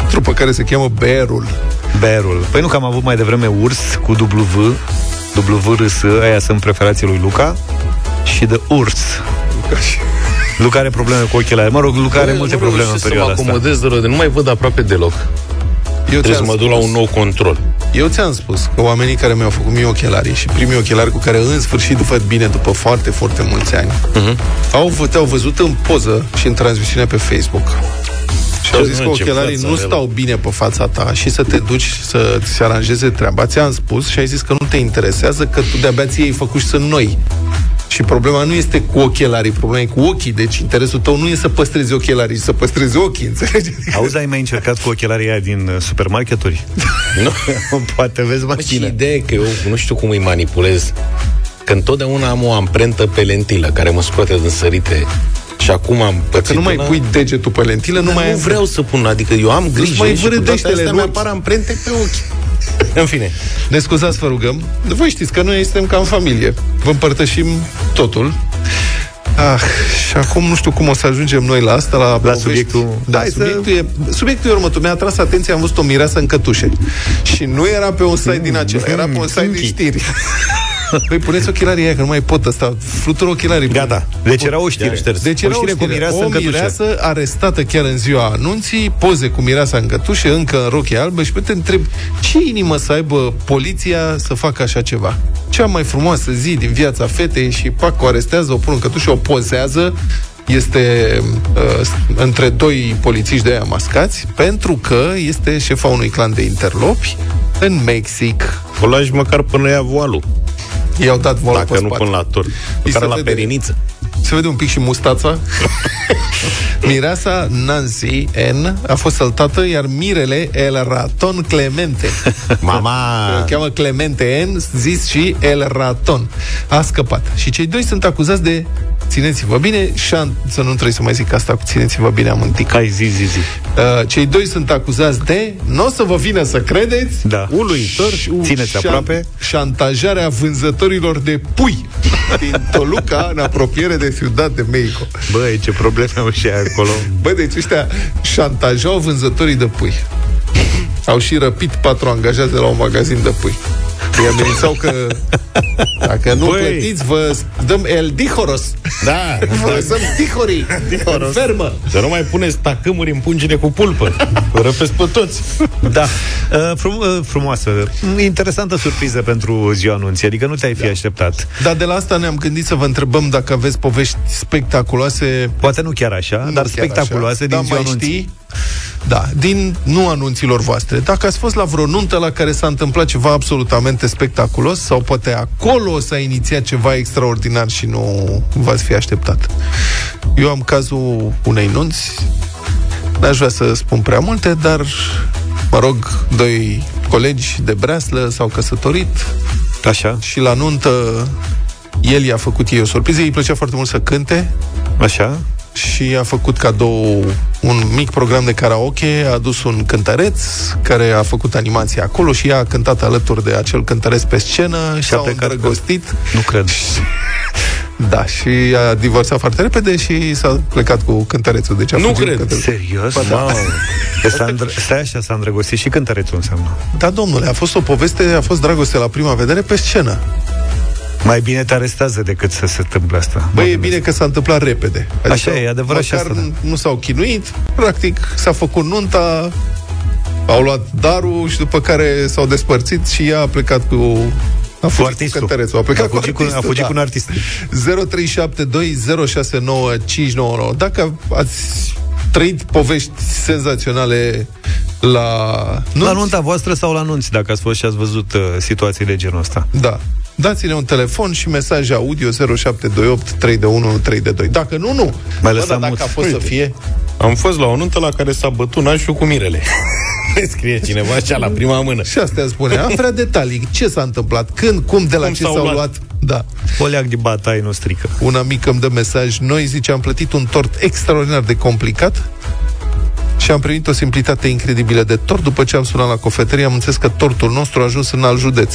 Trupă care se cheamă Berul. Berul. Păi nu că am avut mai devreme Urs cu W, WRS, aia sunt preferații lui Luca, și The Urs. Luca și... Luca are probleme cu ochelari. Mă rog, Luca are Bă, multe nu probleme în reușesc perioada să mă asta. acomodez de rău, de nu mai văd aproape deloc. Eu Trebuie să ți-am mă duc la spus. un nou control. Eu ți-am spus că oamenii care mi-au făcut mie ochelarii și primii ochelari cu care în sfârșit văd bine după foarte, foarte mulți ani, Mhm. au, v- te-au văzut în poză și în transmisiunea pe Facebook. Și au Ce- zis nu, că ce ochelarii față nu are, stau bine pe fața ta și să te duci să ți se aranjeze treaba. Ți-am spus și ai zis că nu te interesează, că tu de-abia ți ei făcut și sunt noi. Și problema nu este cu ochelarii, problema e cu ochii. Deci interesul tău nu e să păstrezi ochelarii, ci să păstrezi ochii, înțelegi? Auzi, ai mai încercat cu ochelarii aia din uh, supermarketuri? Nu. Poate vezi mai Mă, și bine. ideea e că eu nu știu cum îi manipulez. Că întotdeauna am o amprentă pe lentilă care mă scoate din sărite. Și acum am pățit Că nu mai una, pui degetul pe lentilă, nu dar mai nu vreau să pun, adică eu am grijă mai și cu toate vârădește-le astea în mi ochi. apar amprente pe ochi. În fine. Ne scuzați, vă rugăm. Voi știți că noi suntem ca în familie. Vă împărtășim totul. Ah, și acum nu știu cum o să ajungem noi la asta, la, la subiectul- Da, Hai să- subiectul, e, subiectul e următor. Mi-a atras atenția, am văzut o mireasă în cătușe. Și nu era pe un site din acela, era pe un site din știri. Păi puneți ochelarii aia, că nu mai pot ăsta. Flutură ochelarii. Gata. Deci era o știre. Ia șters. Deci o era o știre cu știre. mireasă o în cătușă. mireasă arestată chiar în ziua anunții, poze cu mireasa în cătușă, încă în rochie albă și pe te întreb ce inimă să aibă poliția să facă așa ceva. Cea mai frumoasă zi din viața fetei și pac, o arestează, o pun în cătușă, o pozează este uh, între doi polițiști de aia mascați pentru că este șefa unui clan de interlopi în Mexic. O lași măcar până ia voalul. I-au dat vola Dacă pe nu spate. până la tur. Îi Măcar se la vede- periniță. Se vede un pic și mustața. Mireasa Nancy N a fost săltată, iar mirele El Raton Clemente. Mama! Îl cheamă Clemente N, zis și El Raton. A scăpat. Și cei doi sunt acuzați de Țineți-vă bine, șan... să nu trebuie să mai zic asta cu țineți-vă bine, am întic. Hai, zi, zi, zi. Uh, cei doi sunt acuzați de, nu o să vă vină să credeți, Da. uluitor și Țineți aproape. șantajarea vânzătorilor de pui din Toluca, în apropiere de Ciudad de Mexico. Băi, ce probleme au și aia acolo. Bă, deci ăștia șantajau vânzătorii de pui. Au și răpit patru angajați de la un magazin de pui. Îi amenințau că dacă nu Băi. plătiți, vă dăm el dihoros. Da, Vă lăsăm dihorii în fermă. Să nu mai puneți tacâmuri în pungile cu pulpă. Vă răpesc pe toți. Da, uh, frum- uh, frumoasă, interesantă surpriză pentru ziua anunții, adică nu te-ai fi așteptat. Dar de la asta ne-am gândit să vă întrebăm dacă aveți povești spectaculoase Poate nu chiar așa, Nu dar chiar spectaculoase așa. din da, ziua mai anunții. știi? Da, din nu anunților voastre. Dacă ați fost la vreo nuntă la care s-a întâmplat ceva absolutamente spectaculos sau poate acolo s-a inițiat ceva extraordinar și nu v-ați fi așteptat. Eu am cazul unei nunți. N-aș vrea să spun prea multe, dar mă rog, doi colegi de breaslă s-au căsătorit Așa, și la nuntă el i-a făcut ei o surpriză. Îi plăcea foarte mult să cânte așa. Și a făcut cadou un mic program de karaoke, a adus un cântăreț care a făcut animația acolo și ea a cântat alături de acel cântăreț pe scenă și a s-au plecat îndrăgostit. Nu cred. Da, și a divorțat foarte repede și s-a plecat cu cântărețul. Deci a Nu fugit cred. cu cântărețul. Serios? Ba da. Wow. Că s-a îndr- Stai așa, s-a îndrăgostit și cântărețul înseamnă. Da, domnule, a fost o poveste, a fost dragoste la prima vedere pe scenă. Mai bine te arestează decât să se întâmple asta. Băi, e bine că s-a întâmplat repede. Așa e, e adevărat și măcar asta, da. nu s-au chinuit, practic s-a făcut nunta, au luat darul și după care s-au despărțit și ea a plecat cu a fugit cu artistul. cântărețul. A plecat A fugit cu- artistul, a fugit da. cu un artist. 0372069599. Dacă ați trăit povești senzaționale la nunți, La nunta voastră sau la nunți, dacă ați fost și ați văzut uh, situații de genul ăsta. Da. Dați-ne un telefon și mesaj audio 0728 3 de 1 3 de 2. Dacă nu, nu. Mai Bă, lăsam dar dacă mut. a fost să fie... Am fost la o nuntă la care s-a bătut nașul cu mirele. Scrie cineva așa la prima mână. Și astea spune. Am vrea detalii. Ce s-a întâmplat? Când? Cum? De la Cum ce s-au s-au luat? luat? Da. Oleac de bataie nu strică. Un amic îmi dă mesaj. Noi, zice, am plătit un tort extraordinar de complicat și am primit o simplitate incredibilă de tort. După ce am sunat la cofetărie, am înțeles că tortul nostru a ajuns în alt județ.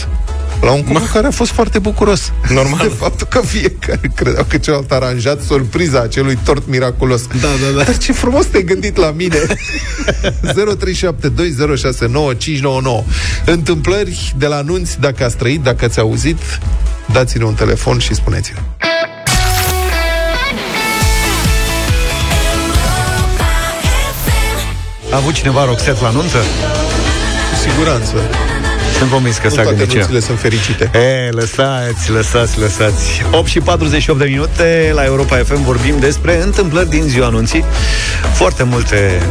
La un cuplu care a fost foarte bucuros. Normal. De faptul că fiecare credeau că celălalt a aranjat surpriza acelui tort miraculos. Da, da, da. Dar ce frumos te-ai gândit la mine 0372069599 Întâmplări de la anunți Dacă ați trăit, dacă ați auzit Dați-ne un telefon și spuneți-ne A avut cineva roxet la nuntă? Cu siguranță Sunt convins că Nu s-a toate gândit nunțile ce. sunt fericite E, lăsați, lăsați, lăsați 8 și 48 de minute La Europa FM vorbim despre întâmplări din ziua anunții Foarte multe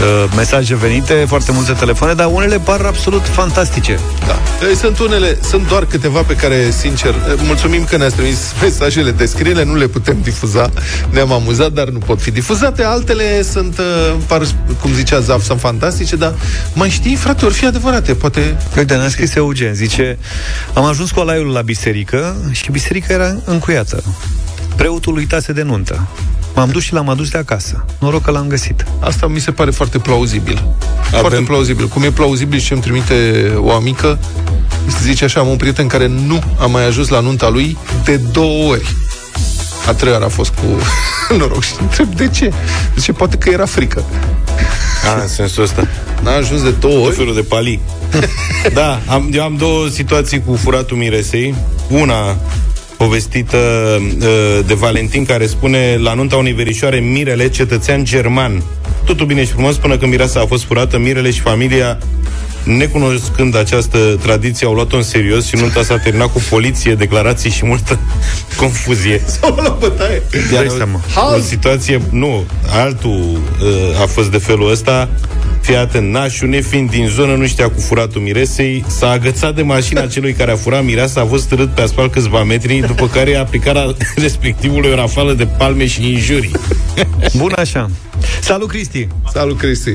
uh, mesaje venite Foarte multe telefoane Dar unele par absolut fantastice Da. Ei, Sunt unele, sunt doar câteva pe care, sincer, mulțumim că ne-ați trimis mesajele de scriere, nu le putem difuza, ne-am amuzat, dar nu pot fi difuzate. Altele sunt, uh, par, cum zicea Zaf, sunt fantastice, dar mai știi, frate, ori fi adevărate, poate... Uite, ne-a scris Eugen, zice Am ajuns cu alaiul la biserică Și biserica era încuiată Preotul uitase de nuntă M-am dus și l-am adus de acasă Noroc că l-am găsit Asta mi se pare foarte plauzibil. Avem... Foarte plauzibil. Cum e plauzibil și îmi trimite o amică, zice așa, am un prieten care nu a mai ajuns la nunta lui de două ori. A treia oară a fost cu noroc și întreb de ce. Zice, poate că era frică. A, în sensul ăsta. N-a ajuns de două Tot ori. felul de pali. da, am, eu am două situații cu furatul miresei. Una povestită uh, de Valentin care spune la nunta unei verișoare Mirele, cetățean german. Totul bine și frumos până când mireasa a fost furată, Mirele și familia Necunoscând această tradiție, au luat-o în serios și nunta s-a terminat cu poliție, declarații și multă confuzie. Sau la bătaie. Iar Dai seama. o situație, nu, altul uh, a fost de felul ăsta. Fii atent, nașul nefiind din zonă, nu știa cu furatul miresei, s-a agățat de mașina celui care a furat mireasa, a fost târât pe asfalt câțiva metri, după care i-a aplicat la respectivului o rafală de palme și injurii. Bun așa. Salut, Cristi! Salut, Cristi.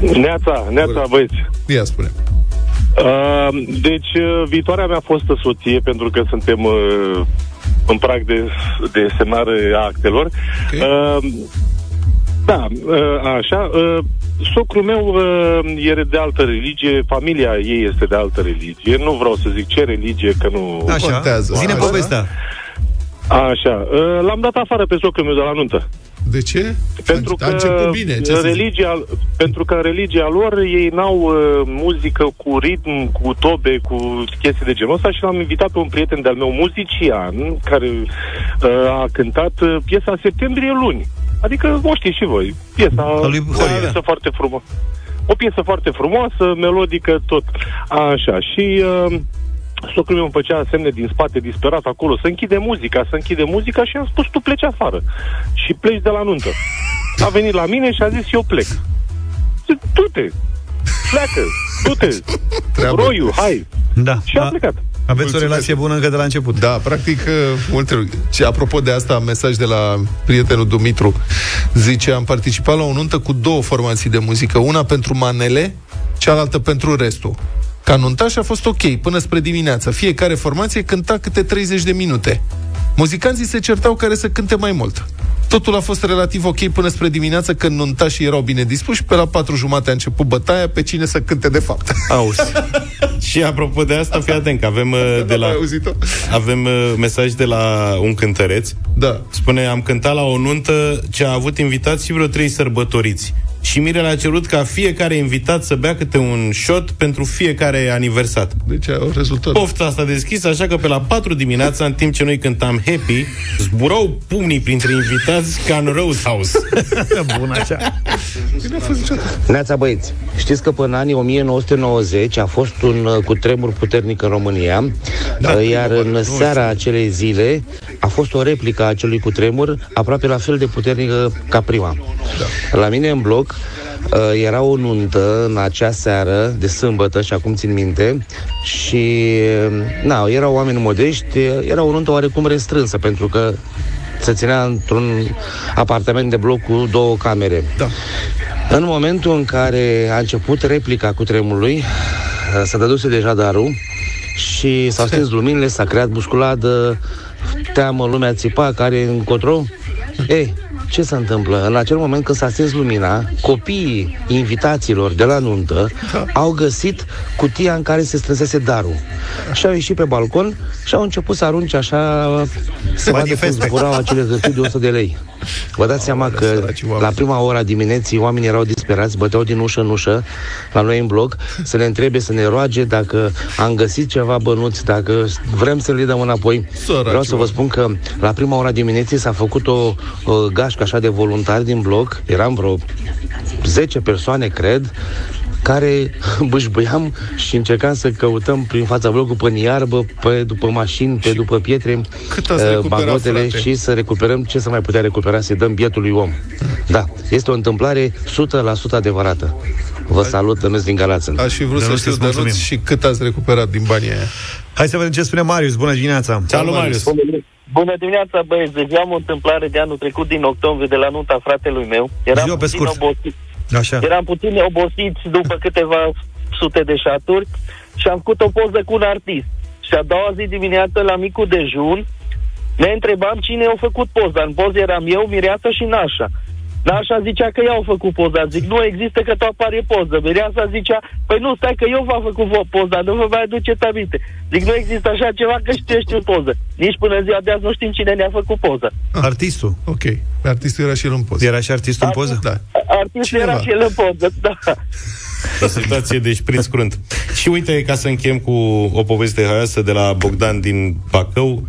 Neața, neața, băieți. Ia spune. Uh, deci, uh, viitoarea mea fostă soție, pentru că suntem uh, în prag de, de semnare a actelor. Ok. Uh, da, uh, așa. Uh, socrul meu uh, e de altă religie, familia ei este de altă religie. Nu vreau să zic ce religie, că nu... Așa, Contează. zine Așa. povestea. Așa. Uh, l-am dat afară pe socrul meu de la nuntă. De ce? Pentru a că început bine. Ce să zic? religia, pentru că în religia lor ei n-au uh, muzică cu ritm, cu tobe, cu chestii de genul ăsta și l-am invitat pe un prieten de-al meu muzician care uh, a cântat uh, piesa Septembrie luni. Adică o știți și voi. Piesa A lui o Horia. piesă foarte frumoasă. O piesă foarte frumoasă, melodică, tot. Așa. Și uh, socrul meu îmi făcea semne din spate, disperat acolo, să închide muzica, să închide muzica și am spus, tu pleci afară. Și pleci de la nuntă. A venit la mine și a zis, eu plec. Zic, du-te, pleacă, du-te, Treabă. roiu, hai. Da. Și a A- plecat. Aveți o Mulțumesc. relație bună încă de la început. Da, practic, uh, multe lucruri. Și apropo de asta, mesaj de la prietenul Dumitru. Zice, am participat la o nuntă cu două formații de muzică. Una pentru manele, cealaltă pentru restul. Ca nuntaș a fost ok, până spre dimineață. Fiecare formație cânta câte 30 de minute. Muzicanții se certau care să cânte mai mult. Totul a fost relativ ok până spre dimineață, când nuntașii erau bine dispuși. Pe la patru jumate a început bătaia pe cine să cânte de fapt. Auzi. Și apropo de asta, fii atent că avem uh, de la... Ai auzit-o? Avem uh, mesaj de la un cântăreț Da. Spune, am cântat la o nuntă ce a avut invitați și vreo trei sărbătoriți. Și Mirele a cerut ca fiecare invitat să bea câte un shot pentru fiecare aniversat. Deci au rezultat. Pofta asta deschisă, așa că pe la 4 dimineața, în timp ce noi cântam Happy, zburau pumnii printre invitați ca în Roadhouse. Bun așa. Bine a fost niciodată. Neața băieți, știți că până în anii 1990 a fost un uh, cutremur puternic în România, da, iar în seara acelei zile a fost o replică a acelui cutremur aproape la fel de puternică ca prima. Da. La mine în bloc uh, era o nuntă în acea seară de sâmbătă și acum țin minte și uh, na, erau oameni modești, era o nuntă oarecum restrânsă pentru că se ținea într-un apartament de bloc cu două camere. Da. În momentul în care a început replica cu tremurului, s-a dăduse deja darul și s-au stins luminile, s-a creat busculadă, teamă, lumea țipa, care încotro. Ei, ce se întâmplă? În acel moment când s-a stins lumina, copiii invitaților de la nuntă au găsit cutia în care se strânsese darul. Și au ieșit pe balcon și au început să arunce așa să vadă cum manifeste. zburau acele hârtii de 100 de lei. Vă dați seama că săraci oameni. la prima ora dimineții oamenii erau disperați, băteau din ușă în ușă la noi în bloc să ne întrebe, să ne roage dacă am găsit ceva bănuți, dacă vrem să le dăm înapoi. Săraci Vreau să vă oameni. spun că la prima ora dimineții s-a făcut o, o gașcă așa de voluntari din bloc, eram vreo 10 persoane, cred, care bâșbâiam și încercam să căutăm prin fața blocului pe iarbă, pe după mașini, pe după pietre, cât ați uh, recuperat, bancnotele frate? și să recuperăm ce să mai putea recupera, să dăm bietului om. Da, este o întâmplare 100% adevărată. Vă salut, Dănuț din Galați. Aș fi vrut să Dănuț, știu, îți mulțumim. Dănuț, și cât ați recuperat din banii aia. Hai să vedem ce spune Marius. Bună dimineața. Salut, Marius! Bună dimineața, băieți. Deci am o întâmplare de anul trecut din octombrie de la nunta fratelui meu. Eram Zi-o pe puțin scurt. obosit. Așa. Eram puțin obosiți după câteva sute de șaturi și am făcut o poză cu un artist. Și a doua zi dimineață la micul dejun ne întrebam cine a făcut poza. În poză eram eu, Mireasa și Nașa. Dar așa zicea că ea au făcut poza. Zic, nu există că tu apare poză. Mireasa zicea, păi nu, stai că eu v-am făcut vo- poza, nu vă mai aduceți aminte. Zic, nu există așa ceva că știu, știu poză. Nici până ziua de azi nu știm cine ne-a făcut poză. Artistul. Ok. Artistul era și el în poză. Era și artistul în poză? Da. Artistul Cineva. era și el în poză, da. O situație de șpriț crunt. Și uite, ca să încheiem cu o poveste haioasă de la Bogdan din Bacău.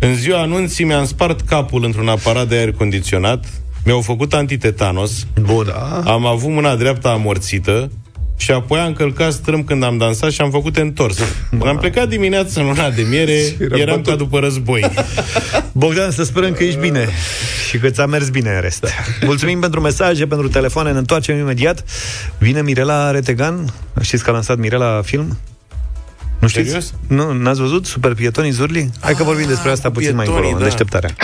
În ziua anunții mi-am spart capul într-un aparat de aer condiționat, mi-au făcut antitetanos, Bun. Da. am avut mâna dreaptă amorțită și apoi am călcat strâm când am dansat și am făcut întors. Când am plecat dimineața în luna de miere, eram ca după război. Bogdan, să sperăm că ești bine și că ți-a mers bine în rest. Mulțumim pentru mesaje, pentru telefoane, ne întoarcem imediat. Vine Mirela Retegan, știți că a lansat Mirela film? Nu știți? Serios? Nu, n-ați văzut? Super Pietonii Zurli? Hai că vorbim despre asta puțin mai pietonii, încolo, în da. deșteptarea.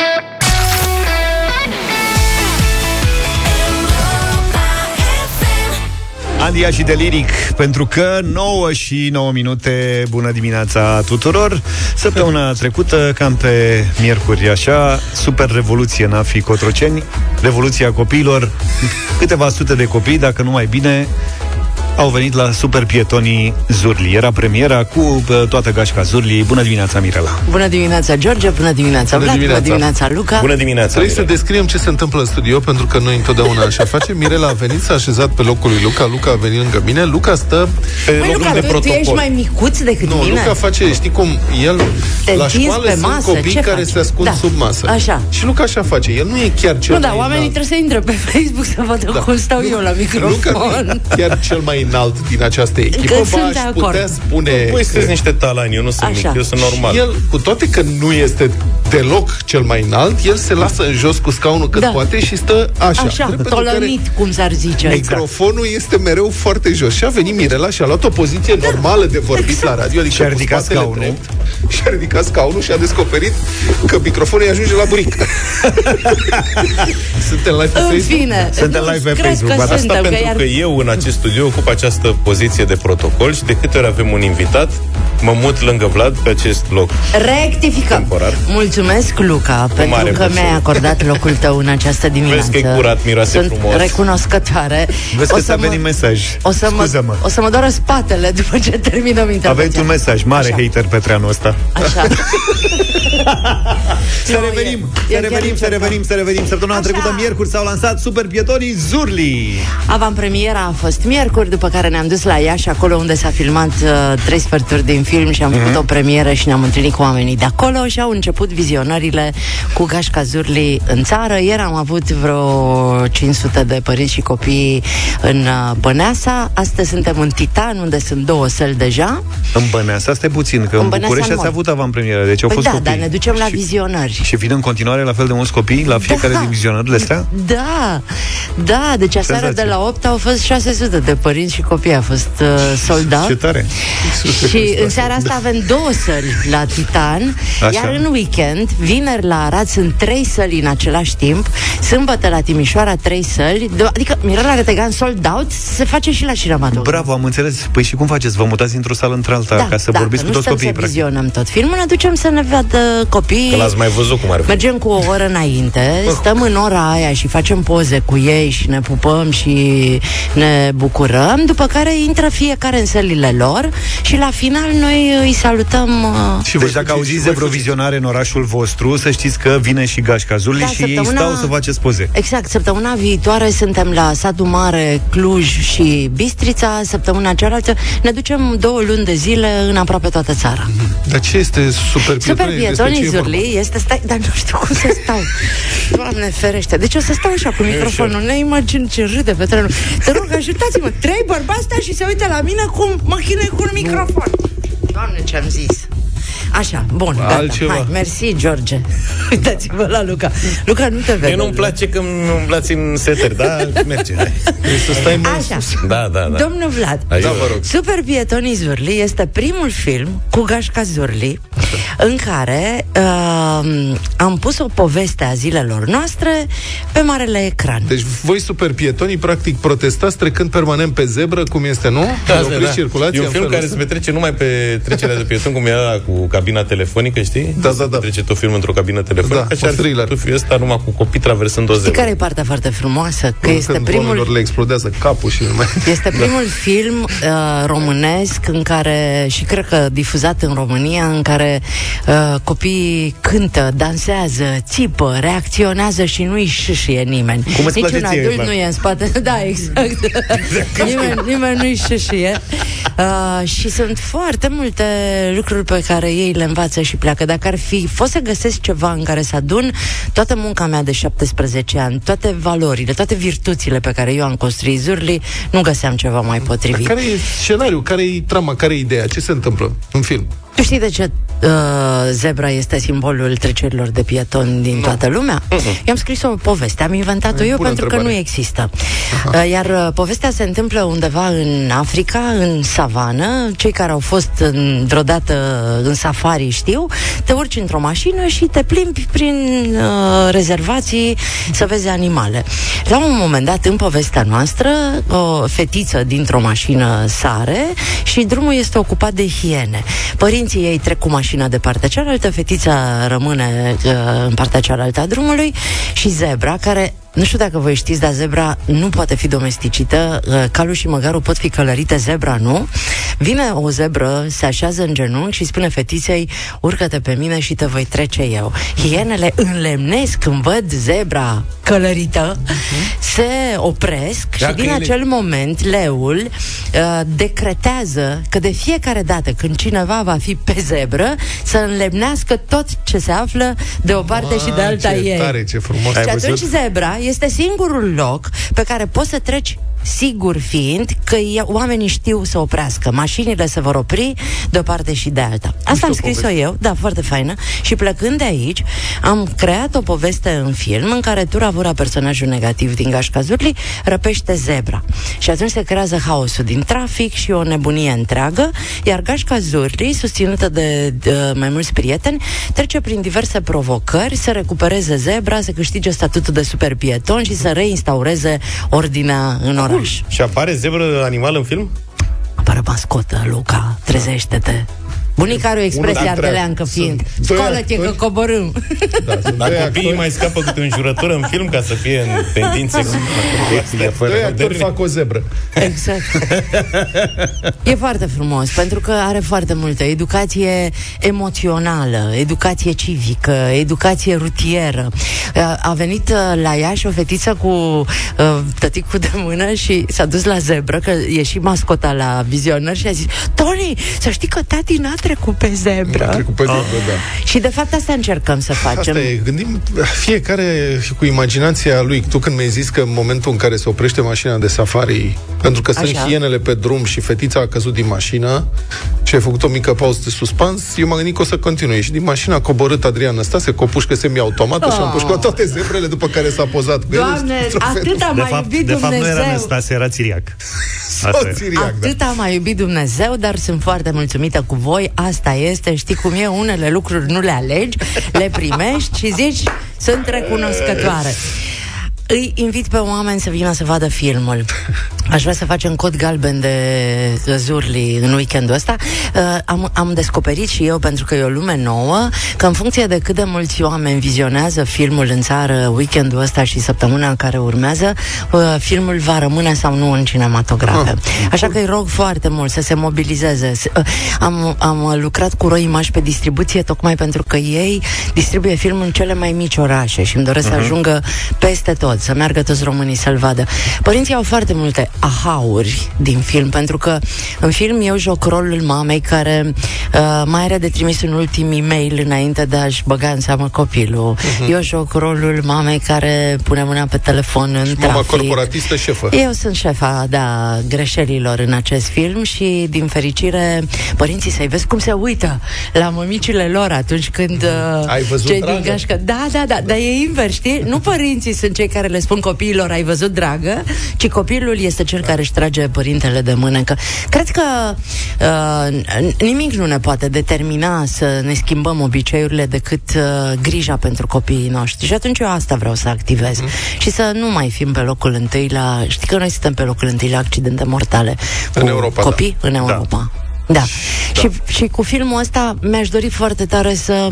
Andia și Deliric, pentru că 9 și 9 minute, bună dimineața tuturor. Săptămâna trecută, cam pe miercuri, așa, super revoluție în AFI Cotroceni, revoluția copiilor, câteva sute de copii, dacă nu mai bine, au venit la Super Pietonii Zurli. Era premiera cu uh, toată gașca Zurli. Bună dimineața, Mirela! Bună dimineața, George, bună dimineața, Bună Vlad, bună dimineața. dimineața, Luca. dimineața, Trebuie să descriem ce se întâmplă în studio, pentru că noi întotdeauna așa facem. Mirela a venit, s-a așezat pe locul lui Luca, Luca a venit lângă mine, Luca stă pe Măi, locul Luca, de tu, tu protocol. ești mai micuț decât Nu, mine? Luca face, știi cum, el Te la întinzi școală pe sunt masă, copii ce care faci? se ascund Da. sub masă. Așa. Și Luca așa face, el nu e chiar cel Nu, da, mai oamenii înalt. trebuie să intre pe Facebook să vadă Da. cum stau eu la Luca microfon. nu e chiar cel mai înalt din această echipă, Că ba, sunt de aș acord. putea spune... Voi sunteți niște talani, eu nu sunt Așa. mic, eu sunt normal. Și el, cu toate că nu este deloc cel mai înalt, el se lasă în jos cu scaunul cât Da. poate și stă așa. Așa, Drept pentru tolănit, cum s-ar zice. care Microfonul este mereu foarte jos. Și a venit Mirela și a luat o poziție normală de vorbit la radio, adică Și-a cu ridicat spatele scaunul. drept, și-a ridicat scaunul și a descoperit că microfonul îi ajunge la buric. Suntem live pe În Facebook? fine, Suntem nu, live pe cred Facebook, că ba da, Asta suntem, că pentru iar... că eu în acest studio ocup această poziție de protocol și de câte ori avem un invitat, mă mut lângă Vlad pe acest loc. Rectificăm. Temporar. Mulțumesc, Luca, pentru mare că plăcere. mi-ai acordat locul tău în această dimineață. Vezi că e curat, miroase Sunt frumos. recunoscătoare. Vezi O că să ți-a mă- venit mesaj. O să, mă, Scuză-mă. o să mă doară spatele după ce terminăm intervenția. Aveți un mesaj, mare Așa. hater pe treanul ăsta. Așa. Să Nu, revenim, e- să e chiar revenim, să încercat. revenim, să revenim. Săptămâna Așa. trecută, miercuri, s-au lansat Super Pietonii Zurli. Avantpremiera a fost miercuri, după care ne-am dus la Iași, acolo unde s-a filmat uh, trei sferturi din film și am Mhm. făcut o premieră și ne-am întâlnit cu oamenii de acolo și au început vizionările cu Gașca Zurli în țară. Ieri am avut vreo 500 de părinți și copii în uh, Băneasa. Astăzi suntem în Titan, unde sunt două săli deja. În Băneasa, stai puțin, că în, În Băneasa București nu ați mor. avut avantpremieră, deci au Păi fost da, copii. dar ne ducem la și, vizionări. și vin în continuare la fel de mulți copii la fiecare Da. din vizionările astea? Da, da, deci aseară Senzație. de la 8 au fost 600 de părinți și copii, a fost uh, soldat. Ce tare! Și în seara asta avem două săli la Titan, Așa. iar în weekend, vineri la Arad, sunt trei săli în același timp, sâmbătă la Timișoara trei săli, do- adică Mirela Retegan sold out, se face și la cinematograf. Bravo, am înțeles. Păi și cum faceți? Vă mutați într-o sală într-alta ca să da, vorbiți că cu nu toți stăm copiii, să practic. vizionăm tot filmul, ne ducem să ne vadă copiii. Că l-ați mai văzut cum ar fi. Mergem cu o oră înainte, stăm în ora aia și facem poze cu ei și ne pupăm și ne bucurăm, după care intră fiecare în sălile lor și la final noi îi salutăm uh, Și deci dacă auziți de vreo vizionare în orașul vostru, să știți că vine și Gașca Zurli Da, și săptămâna- stau să faceți poze. Exact, săptămâna viitoare suntem la Satu Mare, Cluj și Bistrița, săptămâna cealaltă ne ducem două luni de zile în aproape toată țara. Dar ce este super Super pietonii? Despre ce Pietonii e vorba? Zurli este stai, dar nu știu cum să stau. Doamne ferește. Deci o să stau așa cu microfonul. Ne imagini ce râde pe trenul. Te rog, ajutați-mă. Trei bărbați stau și se uită la mine cum mă chinui cu un microfon. Doamne, ce-am zis. Așa, bun, gata. Altceva. Hai, mersi, George. Uitați-vă la Luca. Luca, nu te vede. Mie nu-mi place că îmi umblați în seteri, da? Merge, hai. Trebuie să stai mai Așa. Da, da, da. Domnul Vlad, Hai, Da, vă rog. Super Pietonii Zurli este primul film cu Gașca Zurli în care uh, am pus o poveste a zilelor noastre pe marele ecran. Deci voi super pietonii practic protestați trecând permanent pe zebră, cum este, nu? Da, Opriți da, da. circulația E un în film felul care ăsta? se petrece numai pe trecerea de pieton, cum era cu cabina cabina telefonică, știi? Da, da, da. Trece tot filmul într-o cabină telefonică Da, și un ar thriller. fi ăsta numai cu copii traversând o Știi zebră. care e partea foarte frumoasă? Că este Când primul oamenilor le explodează capul și nu mai... Este primul film uh, românesc în care, și cred că difuzat în România, în care uh, copiii cântă, dansează, țipă, reacționează și nu-i șâșie nimeni. Cum îți Nici place un ție, adult Eva? nu e în spate. Da, exact. nimeni, nimeni nu-i șâșie. Uh, și sunt foarte multe lucruri pe care ei le învață și pleacă. Dacă ar fi fost să găsesc ceva în care să adun toată munca mea de 17 ani, toate valorile, toate virtuțile pe care eu am construit Zurli, nu găseam ceva mai potrivit. Care e scenariul? Care e trama? Care e ideea? Ce se întâmplă în film? Tu știi de ce uh, zebra este simbolul trecerilor de pietoni din toată lumea? Eu am scris o poveste, am inventat-o E eu bună pentru că întrebare. nu există. Uh, iar uh, povestea se întâmplă undeva în Africa, în savană. Cei care au fost în, vreodată în safari știu, te urci într-o mașină și te plimbi prin uh, rezervații să vezi animale. La un moment dat, în povestea noastră, o fetiță dintr-o mașină sare și drumul este ocupat de hiene. Părinții ei trec cu mașina de partea cealaltă, fetița rămâne uh, în partea cealaltă a drumului și zebra, care nu știu dacă voi știți, dar zebra nu poate fi domesticită. Uh, Calul și măgarul pot fi călărite, zebra nu. Vine o zebră, se așează în genunchi și spune fetiței, urcă-te pe mine și te voi trece eu. Hienele înlemnesc când văd zebra călărită, se opresc și Dacă din ele- acel moment leul uh, decretează că de fiecare dată când cineva va fi pe zebră, să înlemnească tot ce se află de o parte și de alta ce ei. tare, ce frumos. Și Ai atunci văzut? zebra este singurul loc pe care poți să treci sigur fiind că e- oamenii știu să oprească. Mașinile se vor opri de o parte și de alta. Asta am scris-o eu, da, foarte faină. Și plecând de aici, am creat o poveste în film în care Turavura, personajul negativ din Gașca Zurli, răpește zebra. Și atunci se creează haosul din trafic și o nebunie întreagă, iar Gașca Zurli, susținută de, de mai mulți prieteni, trece prin diverse provocări să recupereze zebra, să câștige statutul de super pieton și să reinstaureze ordinea în oraș. Și apare zebră animal în film? Apare mascotă, Luca, trezește-te. Bunica are o expresie Unul dintre- ardeleancă fiind sunt doi Scoală-te că actori. coborâm Da, sunt Dar doi copiii actori, mai scapă câte un jurător în film ca să fie în tendințe cu astea fără doi actori moderne. fac o zebră. Exact. E foarte frumos, pentru că are foarte multă educație emoțională, educație civică, educație rutieră. Uh, A venit uh, la Iași o fetiță cu uh, tăticul de mână și s-a dus la zebră, că e și mascota la vizioner și a zis Tony, să știi că tati n-a trecut pe A zebră. trecut pe zebră, da. Și de fapt asta încercăm să facem. Asta e, gândim fiecare și cu imaginația lui. Tu când mi-ai zis că în momentul în care se oprește mașina de safari, pentru că sunt Așa. hienele pe drum și fetița a căzut din mașină și ai făcut o mică pauză de suspans, eu m-am gândit că o să continui. Și din mașina a coborât Adrian Stase cu o pușcă semi-automată și a Oh. împușcat toate zebrele după care s-a pozat cu ele. Doamne, într-un fel. atât a De mai fapt, iubit de fapt nu era Dumnezeu. Năstase, era Țiriac. Asta Tot e. țiriac, da. Atât am mai iubit Dumnezeu, dar sunt foarte mulțumită cu voi. Asta este, știi cum e, unele lucruri nu le alegi, le primești și zici, sunt recunoscătoare. Îi invit pe oameni să vină să vadă filmul. Aș vrea să facem cod galben de zurli în weekendul ăsta. Uh, am, am descoperit și eu, pentru că e o lume nouă, că în funcție de cât de mulți oameni vizionează filmul în țară weekendul ăsta și săptămâna în care urmează, uh, filmul va rămâne sau nu în cinematografe. Așa că îi rog foarte mult să se mobilizeze. S- uh, Am, am lucrat cu Ro Image pe distribuție tocmai pentru că ei distribuie filmul în cele mai mici orașe și îmi doresc să ajungă peste tot, să meargă toți românii să-l vadă. Părinții au foarte multe ahauri din film, pentru că în film eu joc rolul mamei care uh, mai are de trimis un ultim e-mail înainte de a-și băga în seamă copilul. Eu joc rolul mamei care pune mâna pe telefon în Mama trafic. corporatistă șefă. Eu sunt șefa, da, greșelilor în acest film și, din fericire, părinții să-i vezi cum se uită la mămicile lor atunci când uh, Ai văzut, cei dragă? din gașcă... Da, da, da, dar e invers, știi? Nu părinții sunt cei care le spun copiilor ai văzut, dragă, ci copilul este cel care își trage părintele de mână. Că, cred că uh, nimic nu ne poate determina să ne schimbăm obiceiurile decât uh, grija pentru copiii noștri. Și atunci eu asta vreau să activez. Mhm. Și să nu mai fim pe locul întâi la... Știi că noi suntem pe locul întâi la accidente mortale În cu Europa, da. copii în Europa. Da. Și, și cu filmul ăsta mi-aș dori foarte tare să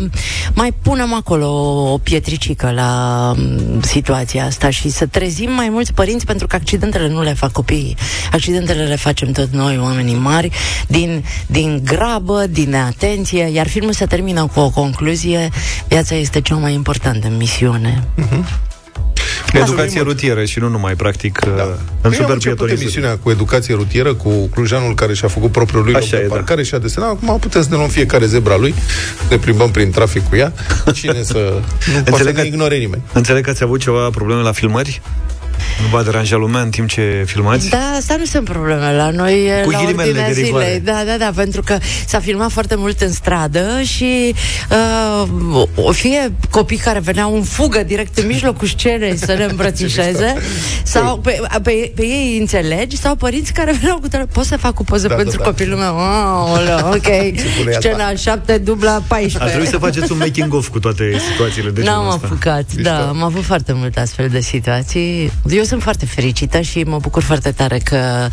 mai punem acolo o pietricică la m, situația asta și să trezim mai mulți părinți pentru că accidentele nu le fac copiii. Accidentele le facem tot noi, oamenii mari, din, din grabă, din neatenție, iar filmul se termină cu o concluzie. Viața este cea mai importantă misiune. Educație rutieră și nu numai, practic, da. în Păi am super început pietorii. emisiunea cu educație rutieră, cu clujanul care și-a făcut propriul lui loc de e, da. parcare și a desenat. Acum putem să ne luăm fiecare zebra lui, ne plimbăm prin trafic cu ea. Cine să... Nu poate să Înțeleg ne că- ignore nimeni. Înțeleg că ați avut ceva probleme la filmări? Nu va deranja lumea în timp ce filmați? Da, asta nu sunt probleme la noi, e Cu la ghilimele ordinea de rigoare. zilei. Da, da, da, pentru că s-a filmat foarte mult în stradă și uh, o fie copii care veneau în fugă direct în mijlocul scenei să ne îmbrățișeze, sau pe, pe, pe ei îi înțelegi, sau părinți care veneau cu tare, pot să fac o poză Da, pentru da, da. copilul meu? Oh, ok, pune ea scena 7, dubla 14. Ar trebui să faceți un making-of cu toate situațiile de N-am genul ăsta. apucat, da, am avut foarte multe astfel de situații. Eu sunt foarte fericită și mă bucur foarte tare că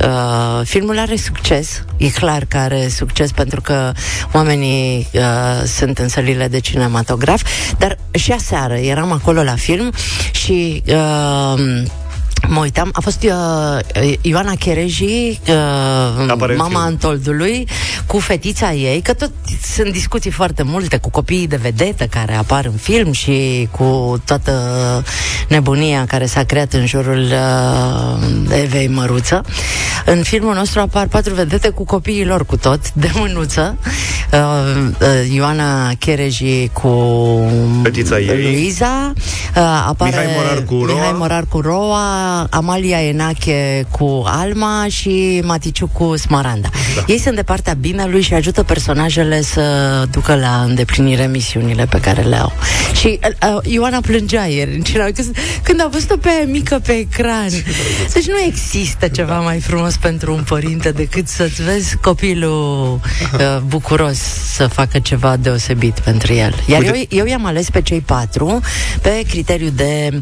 uh, filmul are succes. E clar că are succes pentru că oamenii uh, sunt în sălile de cinematograf, dar și aseară eram acolo la film și... Uh, Mă uitam, a fost uh, Ioana Chereji, uh, Apare în mama film. Antoldului, cu fetița ei, că tot sunt discuții foarte multe cu copiii de vedetă care apar în film și cu toată nebunia care s-a creat în jurul uh, Evei Măruță. În filmul nostru apar patru vedete cu copiii lor cu tot, de mânuță. Uh, uh, Ioana Chereji cu Fetița ei. Luiza, uh, apare Mihai Morar cu Roa. Mihai Morar cu Roa, Amalia Enache cu Alma și Maticiu cu Smaranda. Da. Ei sunt de partea binelui și ajută personajele să ducă la îndeplinire misiunile pe care le au. Și uh, Ioana plângea ieri în cinema, când, când a văzut-o pe aia mică pe ecran. Deci nu există ceva mai frumos pentru un părinte decât să-ți vezi copilul uh, bucuros să facă ceva deosebit pentru el. Iar eu, Uite- eu i-am ales pe cei patru pe criteriu de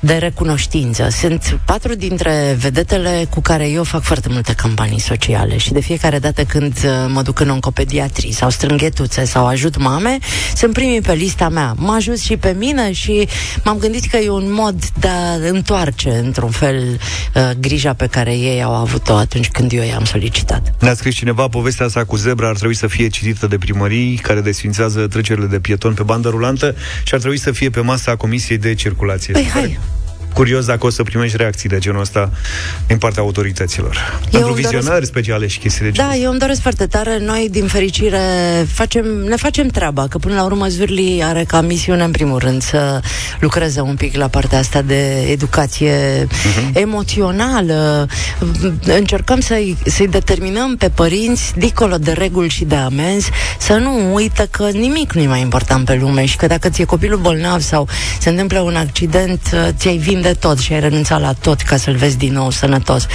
de recunoștință. Sunt patru dintre vedetele cu care eu fac foarte multe campanii sociale și de fiecare dată când uh, mă duc în oncopediatrii sau strâng ghetuțe sau ajut mame, sunt primii pe lista mea. Mă ajut și pe mine și m-am gândit că e un mod de a întoarce într-un fel uh, grija pe care ei au avut-o atunci când eu i-am solicitat. Ne-a scris cineva, povestea asta cu zebra ar trebui să fie citită de primării care desfințează trecerile de pieton pe bandă rulantă și ar trebui să fie pe masa Comisiei de Circulație. Păi hai, Curios dacă o să primești reacții de genul ăsta din partea autorităților. Pentru îmi doresc- vizionari speciale și chestii de genul Da, eu îmi doresc foarte tare. Noi, din fericire, facem, ne facem treaba, că până la urmă Zvârli are ca misiune, în primul rând, să lucreze un pic la partea asta de educație Mhm. emoțională. Încercăm să-i, să-i determinăm pe părinți, dincolo de reguli și de amenzi, să nu uită că nimic nu e mai important pe lume și că dacă ți-e copilul bolnav sau se întâmplă un accident, ți-ai vinde tot și ai renunțat la tot ca să-l vezi din nou sănătos.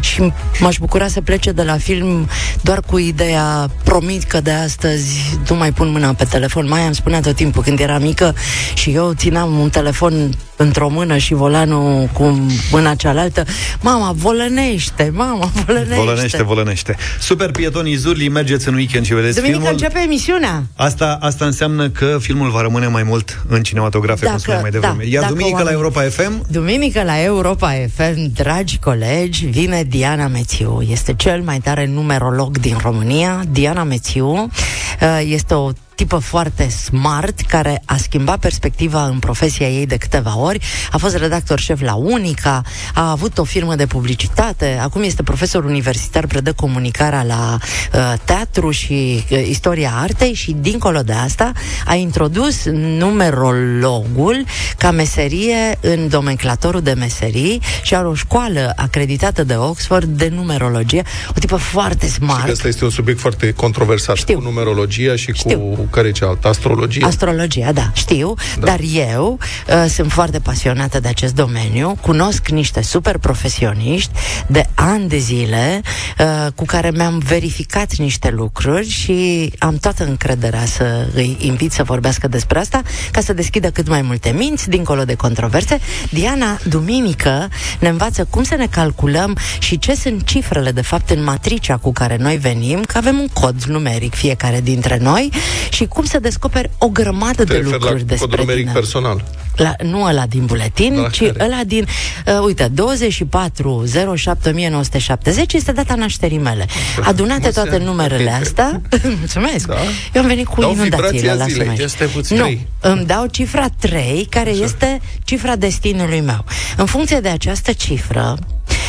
Și m-aș bucura să plece de la film doar cu ideea promit că de astăzi nu mai pun mâna pe telefon. Mai am spunea tot timpul când era mică și eu țineam un telefon într-o mână și volanul cu mâna cealaltă. Mama, volănește, mama, volănește. Volănește, volănește. Super prietonii Zurli, mergeți în weekend și vedeți Duminică filmul. începe emisiunea. Asta, asta înseamnă că filmul va rămâne mai mult în cinematografe, cum Dacă- spuneam mai devreme. da, Iar dacă duminică la oamenii- Europa FM, Duminică la Europa FM, dragi colegi, vine Diana Mețiu. Este cel mai tare numerolog din România. Diana Mețiu uh, este o tipă foarte smart, care a schimbat perspectiva în profesia ei de câteva ori. A fost redactor șef la Unica, a avut o firmă de publicitate, acum este profesor universitar, predă comunicarea la uh, teatru și uh, istoria artei și, dincolo de asta, a introdus numerologul ca meserie în nomenclatorul de meserii și are o școală acreditată de Oxford de numerologie, o tipă foarte Și smart. că ăsta este un subiect foarte controversat Știu. cu numerologia și Știu. cu care e cealaltă? Astrologie? Astrologia, da, știu, da. dar eu uh, sunt foarte pasionată de acest domeniu, cunosc niște super profesioniști de ani de zile uh, cu care mi-am verificat niște lucruri și am toată încrederea să îi invit să vorbească despre asta ca să deschidă cât mai multe minți, dincolo de controverse. Diana, duminică, ne învață cum să ne calculăm și ce sunt cifrele, de fapt, în matricea cu care noi venim, că avem un cod numeric fiecare dintre noi și cum să descoperi o grămadă Te de referi lucruri la despre codul numeric tine. personal. La, nu ăla din buletin, La ci care? ăla din, uh, uite, 24 07 1970 este data nașterii mele. Adunate Mulți toate ani. numerele astea, mulțumesc, Da. eu am venit cu Dau inundațiile vibrația la zilei. Sumeri. Ia stai puțin. Nu, Trei. îmi dau cifra 3, care Așa. este cifra destinului meu. În funcție de această cifră,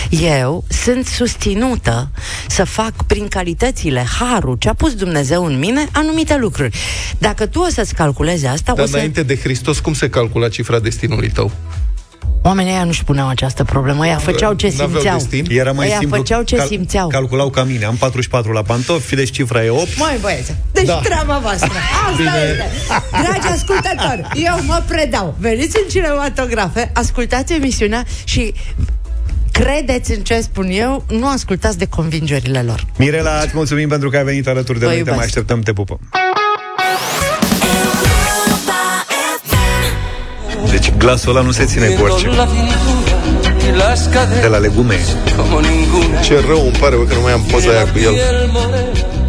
eu sunt susținută să fac prin calitățile, harul, ce a pus Dumnezeu în mine, anumite lucruri. Dacă tu o să-ți calculezi asta, Dar o să... înainte de Hristos, cum se calcula cifra destinului tău? Oamenii ăia nu-și puneau această problemă, ăia făceau ce N-aveau simțeau. destin? Era mai Ăia simplu. făceau ce simțeau. Calculau ca mine. Am 44 la pantofi, fideș cifra e 8. Măi, băieți, deci Da. da. treaba voastră. Asta Bine. este. Dragi ascultători, eu mă predau. Veniți în cinematografe, ascultați emisiunea și credeți în ce spun eu, nu ascultați de convingerile lor. Mirela, îți mulțumim pentru că ai venit alături de Vă noi. Te iubesc. mai așteptăm, te pupăm. Deci glasul ăla nu se ține cu orice. De la legume. Ce rău îmi pare, bă, că nu mai am poza aia cu el.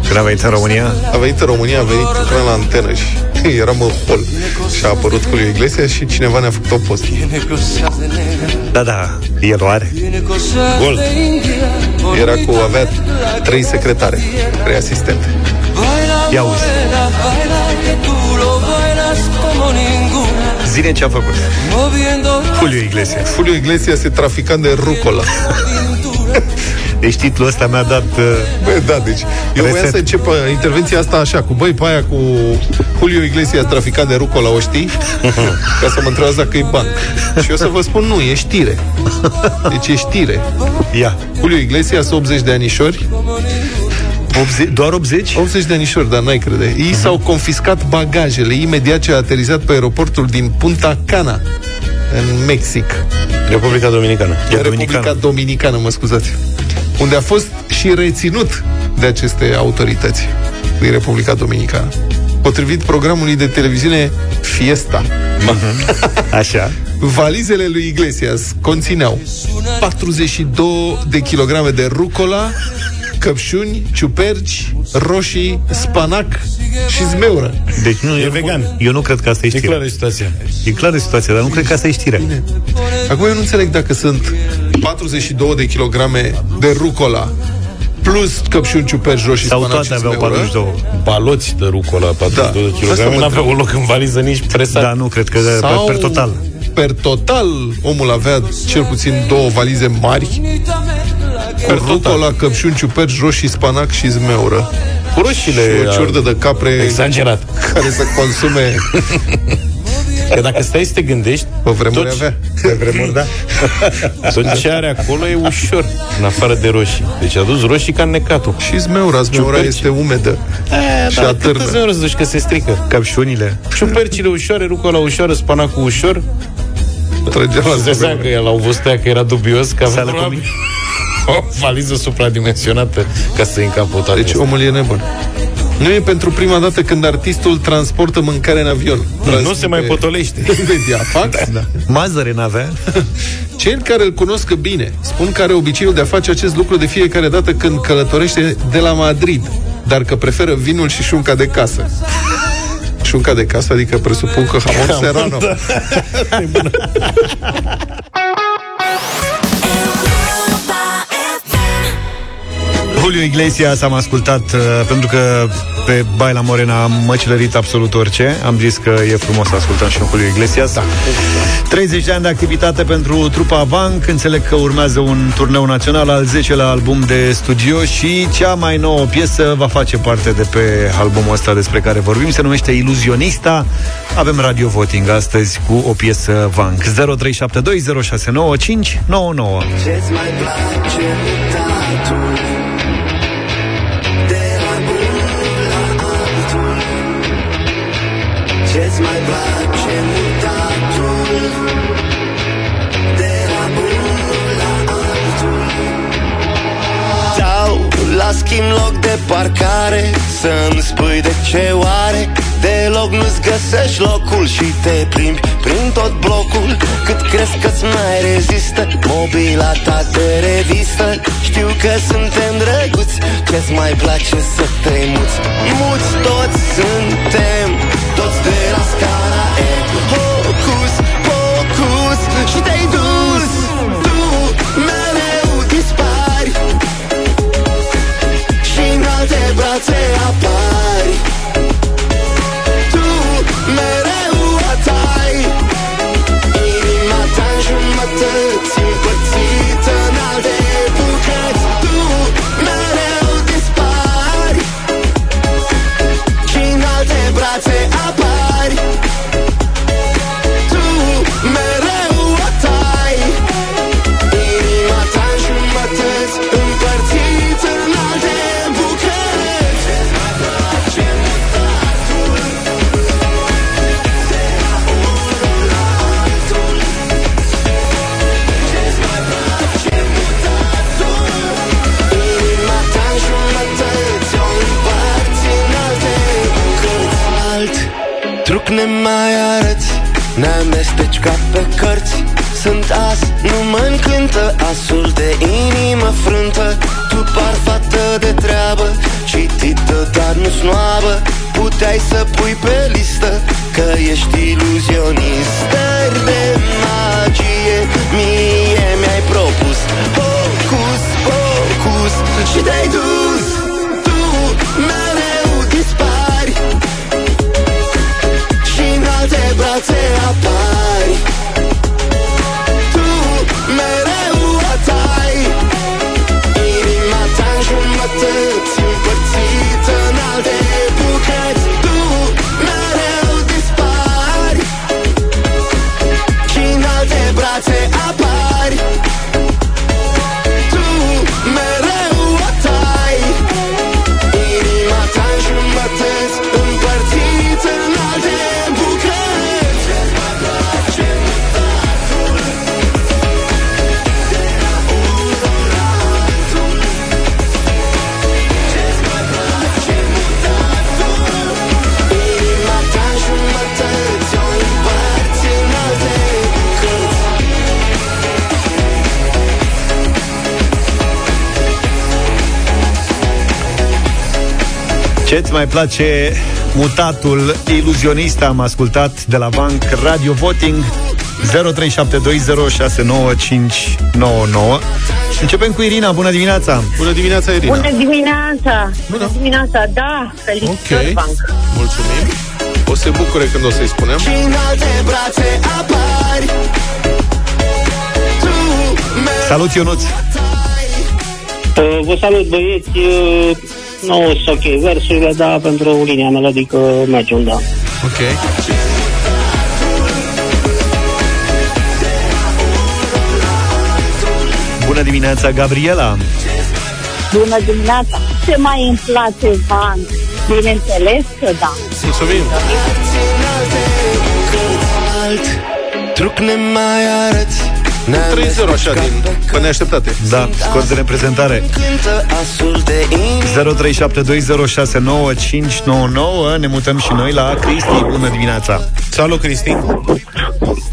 Când a venit în România, A venit în România, a venit până la antenă și eram în hol. Și a apărut Julio Iglesias și cineva ne-a făcut o poză. da, da, el o are. Gol. Era cu, avea trei secretare, trei asistente. Ia uzi. Zine ce a făcut. Julio Iglesias. Julio Iglesias e traficant de rucola. Deci știtlul ăsta mi-a dat... Uh, Bă, da, deci eu voiam Reset. să încep uh, intervenția asta așa, cu băi, pe aia cu Julio Iglesias traficant de rucola, o știi? Ca să mă întrebați dacă e ban. Și eu să vă spun, nu, e știre. Deci e știre. ia. Julio Iglesias, 80 de anișori, 80, doar 80? 80 de anișori, dar n-ai crede. Ei s-au confiscat bagajele imediat ce a aterizat pe aeroportul din Punta Cana, în Mexic. Republica Dominicană. În Republica Dominicană, mă scuzați. Unde a fost și reținut de aceste autorități din Republica Dominicană. Potrivit programului de televiziune Fiesta. Așa. Valizele lui Iglesias conțineau 42 de kilograme de rucola, căpșuni, ciuperci, roșii, spanac și zmeură. Deci nu, E eu, vegan. Eu nu cred că asta e E știrea. clară situația. E clară situația, dar nu cred că asta e știrea. Acum eu nu înțeleg dacă sunt 42 de kilograme de rucola plus căpșuni, ciuperci, roșii, Sau spanac toate și aveau zmeură. 42. Baloți de rucola, 42 Da. de Asta kg, mă n-aveau întreb. un loc în valiză nici presat. Da, nu, cred că Sau per total. Per total, omul avea cel puțin două valize mari Per cu total. Rucola, căpșuni, ciuperci, roșii, spanac și zmeură. Cu roșiile... Și o ciurdă de capre Exagerat. care să consume Că dacă stai să te gândești, pe vremuri tot, avea. Pe vremuri, da. tot ce are acolo e ușor, în afară de roșii. Deci a dus roșii ca necatul. Și zmeura, zmeura Ciuperci. este umedă. E, Și dar atârnă. cât îți să duci că se strică? Căpșunile. Ciupercile ușoare, rucola ușoară, spanacul ușor. Trăgea la Îți dai seama zmeură. că el au văzut aia că era dubios, că avea Sală cu probabil o valiză supradimensionată ca să încapă toate Deci astea. omul e nebun. Nu e pentru prima dată când artistul transportă mâncare în avion. Nu se mai potolește. De diafax? Da. Mazăre n-avea. Cei care îl cunosc bine spun că are obiceiul de a face acest lucru de fiecare dată când călătorește de la Madrid, dar că preferă vinul și șunca de casă. Șunca de casă, adică presupun că hamon serrano. Julio Iglesias am ascultat uh, pentru că pe Baila Morena am măcelărit absolut orice. Am zis că e frumos să ascultăm și un Julio Iglesias. Da. 30 de ani de activitate pentru trupa Vanc. Înțeleg că urmează un turneu național, al 10-lea album de studio și cea mai nouă piesă va face parte de pe albumul ăsta despre care vorbim. Se numește Iluzionista. Avem radio voting astăzi cu o piesă Vanc. 0372069599. Ce-ți mai place schimb loc de parcare Să-mi spui de ce oare. Deloc nu-ți găsești locul Și te plimbi prin tot blocul. Cât crezi că-ți mai rezistă Mobila ta de revistă. Știu că suntem drăguți Ce-ți mai place să te muți. Muți toți suntem Toți de la scara E alte brațe apari ne mai arăți. Ne amesteci ca pe cărți. Sunt as, nu mă încântă. Asul de inimă frântă. Tu par fată de treabă. Citită, dar nu snoabă Puteai să pui pe listă Că ești iluzionist. Stări de magie Mie mi-ai propus. Hocus, pocus Și te-ai dus apari. Tu mereu Ce-ți mai place mutatul iluzionist am ascultat de la Banc Radio Voting 0372069599 Începem cu Irina, bună dimineața! Bună dimineața, Irina! Bună dimineața! Bună dimineața, da, felicitări, Ok. banc. Mulțumim! O să se bucure când o să-i spunem. Și în alte brațe apari Tu Salut, Ionuț! Uh, vă salut, băieți. Uh, nu sunt ok versurile, dar pentru linia melodică merge un da. Ok. Bună dimineața, Gabriela! Bună dimineața! Ce mai îmi place, banc? Bineînțeles că da. Mulțumim! alt truc ne mai arăți 3-0 așa din pe neașteptate. Da, scor de reprezentare Cântă asul de inimă 0372069599 Ne mutăm și noi la Cristi, bună dimineața! Salut, Cristi!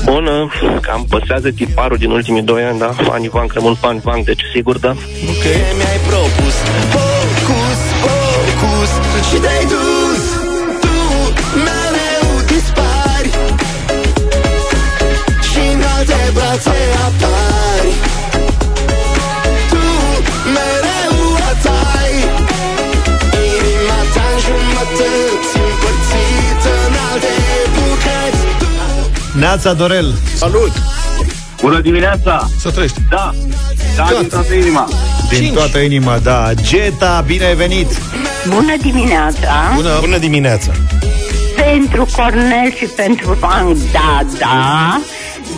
Bună, cam păstrează tiparul din ultimii doi ani, da? Fani Vanc, rămân fan Vanc, deci sigur, da? Ok Mi-ai propus Focus, focus Și te-ai dus alte brațe apari Tu mereu atai Inima ta în jumătăți Împărțită în alte bucăți Neața Dorel! Salut! Bună dimineața! Să trăiești! Da, da, din toată inima. Din toată inima, da. Geta, bine ai venit! Bună dimineața! Bună! Bună dimineața! Pentru Cornel și pentru Banc, da, da.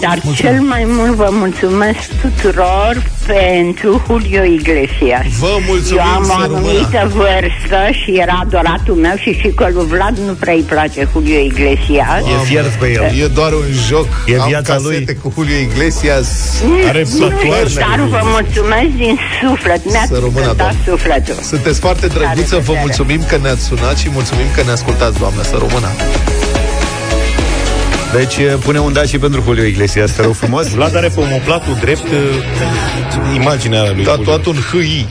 Dar cel mai mult vă mulțumesc tuturor pentru Julio Iglesias. Vă mulțumim, Eu am o să rămână. anumită vârstă și era adoratul meu și și că lui Vlad nu prea îi place Julio Iglesias. E fiert pe el. E doar un joc. E Am viața casete lui. cu Julio Iglesias. Are Nu, tatuaje. dar vă mulțumesc din suflet. Mi-ați Să rămână, încântat doamnă. sufletul. Sunteți foarte drăguță, vă revedere. mulțumim că ne-ați sunat și mulțumim că ne ascultați, doamnă, să rămână. Deci eh, pune un da și pentru Julio Iglesias, te rog frumos. Vlad are pe omoplatul drept uh, imaginea lui Tatuat un hâi.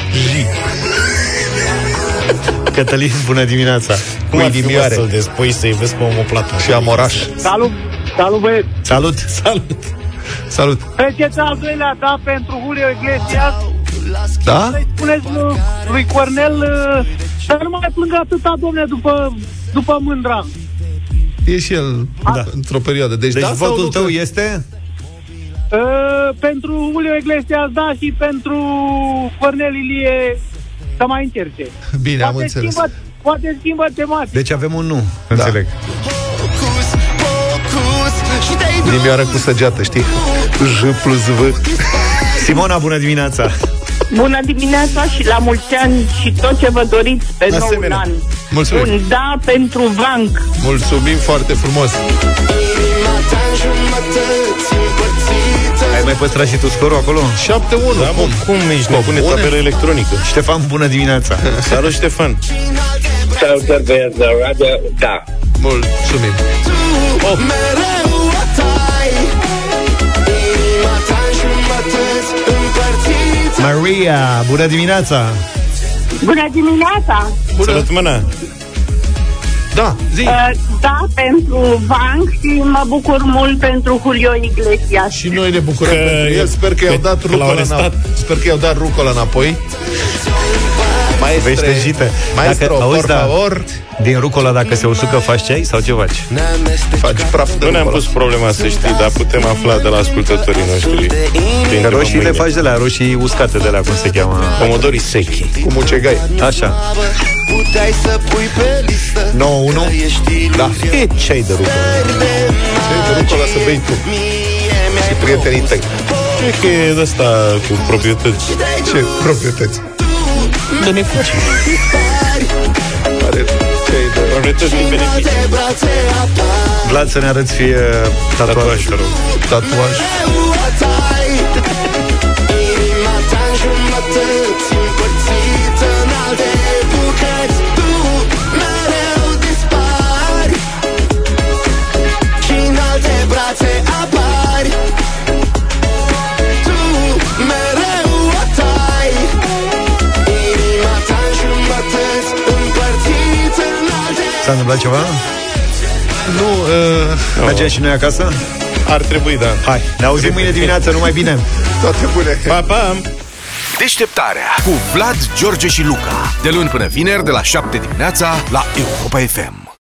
Cătălin, bună dimineața. Cum ar fi mă, Inimioare. să-l despui să-i vezi pe omoplatul? Și amoraș. Salut, salut băieți! Salut! Salut! Salut! Treceți al doilea da pentru Julio Iglesias. Da? Să-i spuneți lui, lui Cornel uh, să nu mai plângă atâta, domne, după, după mândra. E și el da. într-o perioadă. Deci, Deci da sau votul nu? tău este? Uh, pentru Julio Iglesias, da, și pentru Cornel Ilie să mai încerce. Bine, am poate înțeles. Schimbă, poate schimbă tematica. Deci avem un nu, înțeleg. Inimioară cu săgeată, știi? J plus V. Simona, bună dimineața! Bună dimineața și la mulți ani și tot ce vă doriți pe noul Asemenea. an. Mulțumim. Un da pentru Vanc. Mulțumim foarte frumos. Ai mai păstrat și tu scorul acolo? 7-1. Da, mă, cum ești nebune Bune. tabelă electronică? Ștefan, bună dimineața! Salut, Ștefan! Salutări băieți de radio, da. Mulțumim. Oh. Mereu o tai Inima ta în jumătăți Împărțită Maria, bună dimineața! Bună dimineața! Salut, mâna! Da, zi. Uh, da, pentru Vanc și mă bucur mult pentru Julio Iglesias. Și noi ne bucurăm Că pentru e- el. Sper că i-au că- dat că l-au rucola arestat. înapoi. Sper că i-au dat rucola înapoi. Maestre, Veștejită. Maestro, Dacă- auzi, por da. favor. Din rucola, dacă se usucă, faci ceai sau ce faci? Faci praf de Nu ne-am rucola. pus problema să știi, dar putem afla de la ascultătorii noștri. Că roșiile faci de la roșii uscate, de la cum se cheamă? Pomodorii sechi. Cu mucegai. Așa. Puteai să pui pe listă 9-1? Da. E ceai de rucola. Ce de rucola să bei tu. Și prietenii tăi. Cred că e de asta cu proprietăți. Ce proprietăți. De nefaci. Are ce de Proprietăți din beneficii. de brațe apar Vlad, să ne arăți fie tatuaj, te rog. tatuaj. S-a întâmplat ceva? Nu, uh, Mergem și noi acasă? Ar trebui, da. Hai, ne auzim mâine dimineață, numai bine! toate bune. Pa, pa! Deșteptarea cu Vlad, George și Luca. De luni până vineri, de la 7 dimineața, la Europa FM.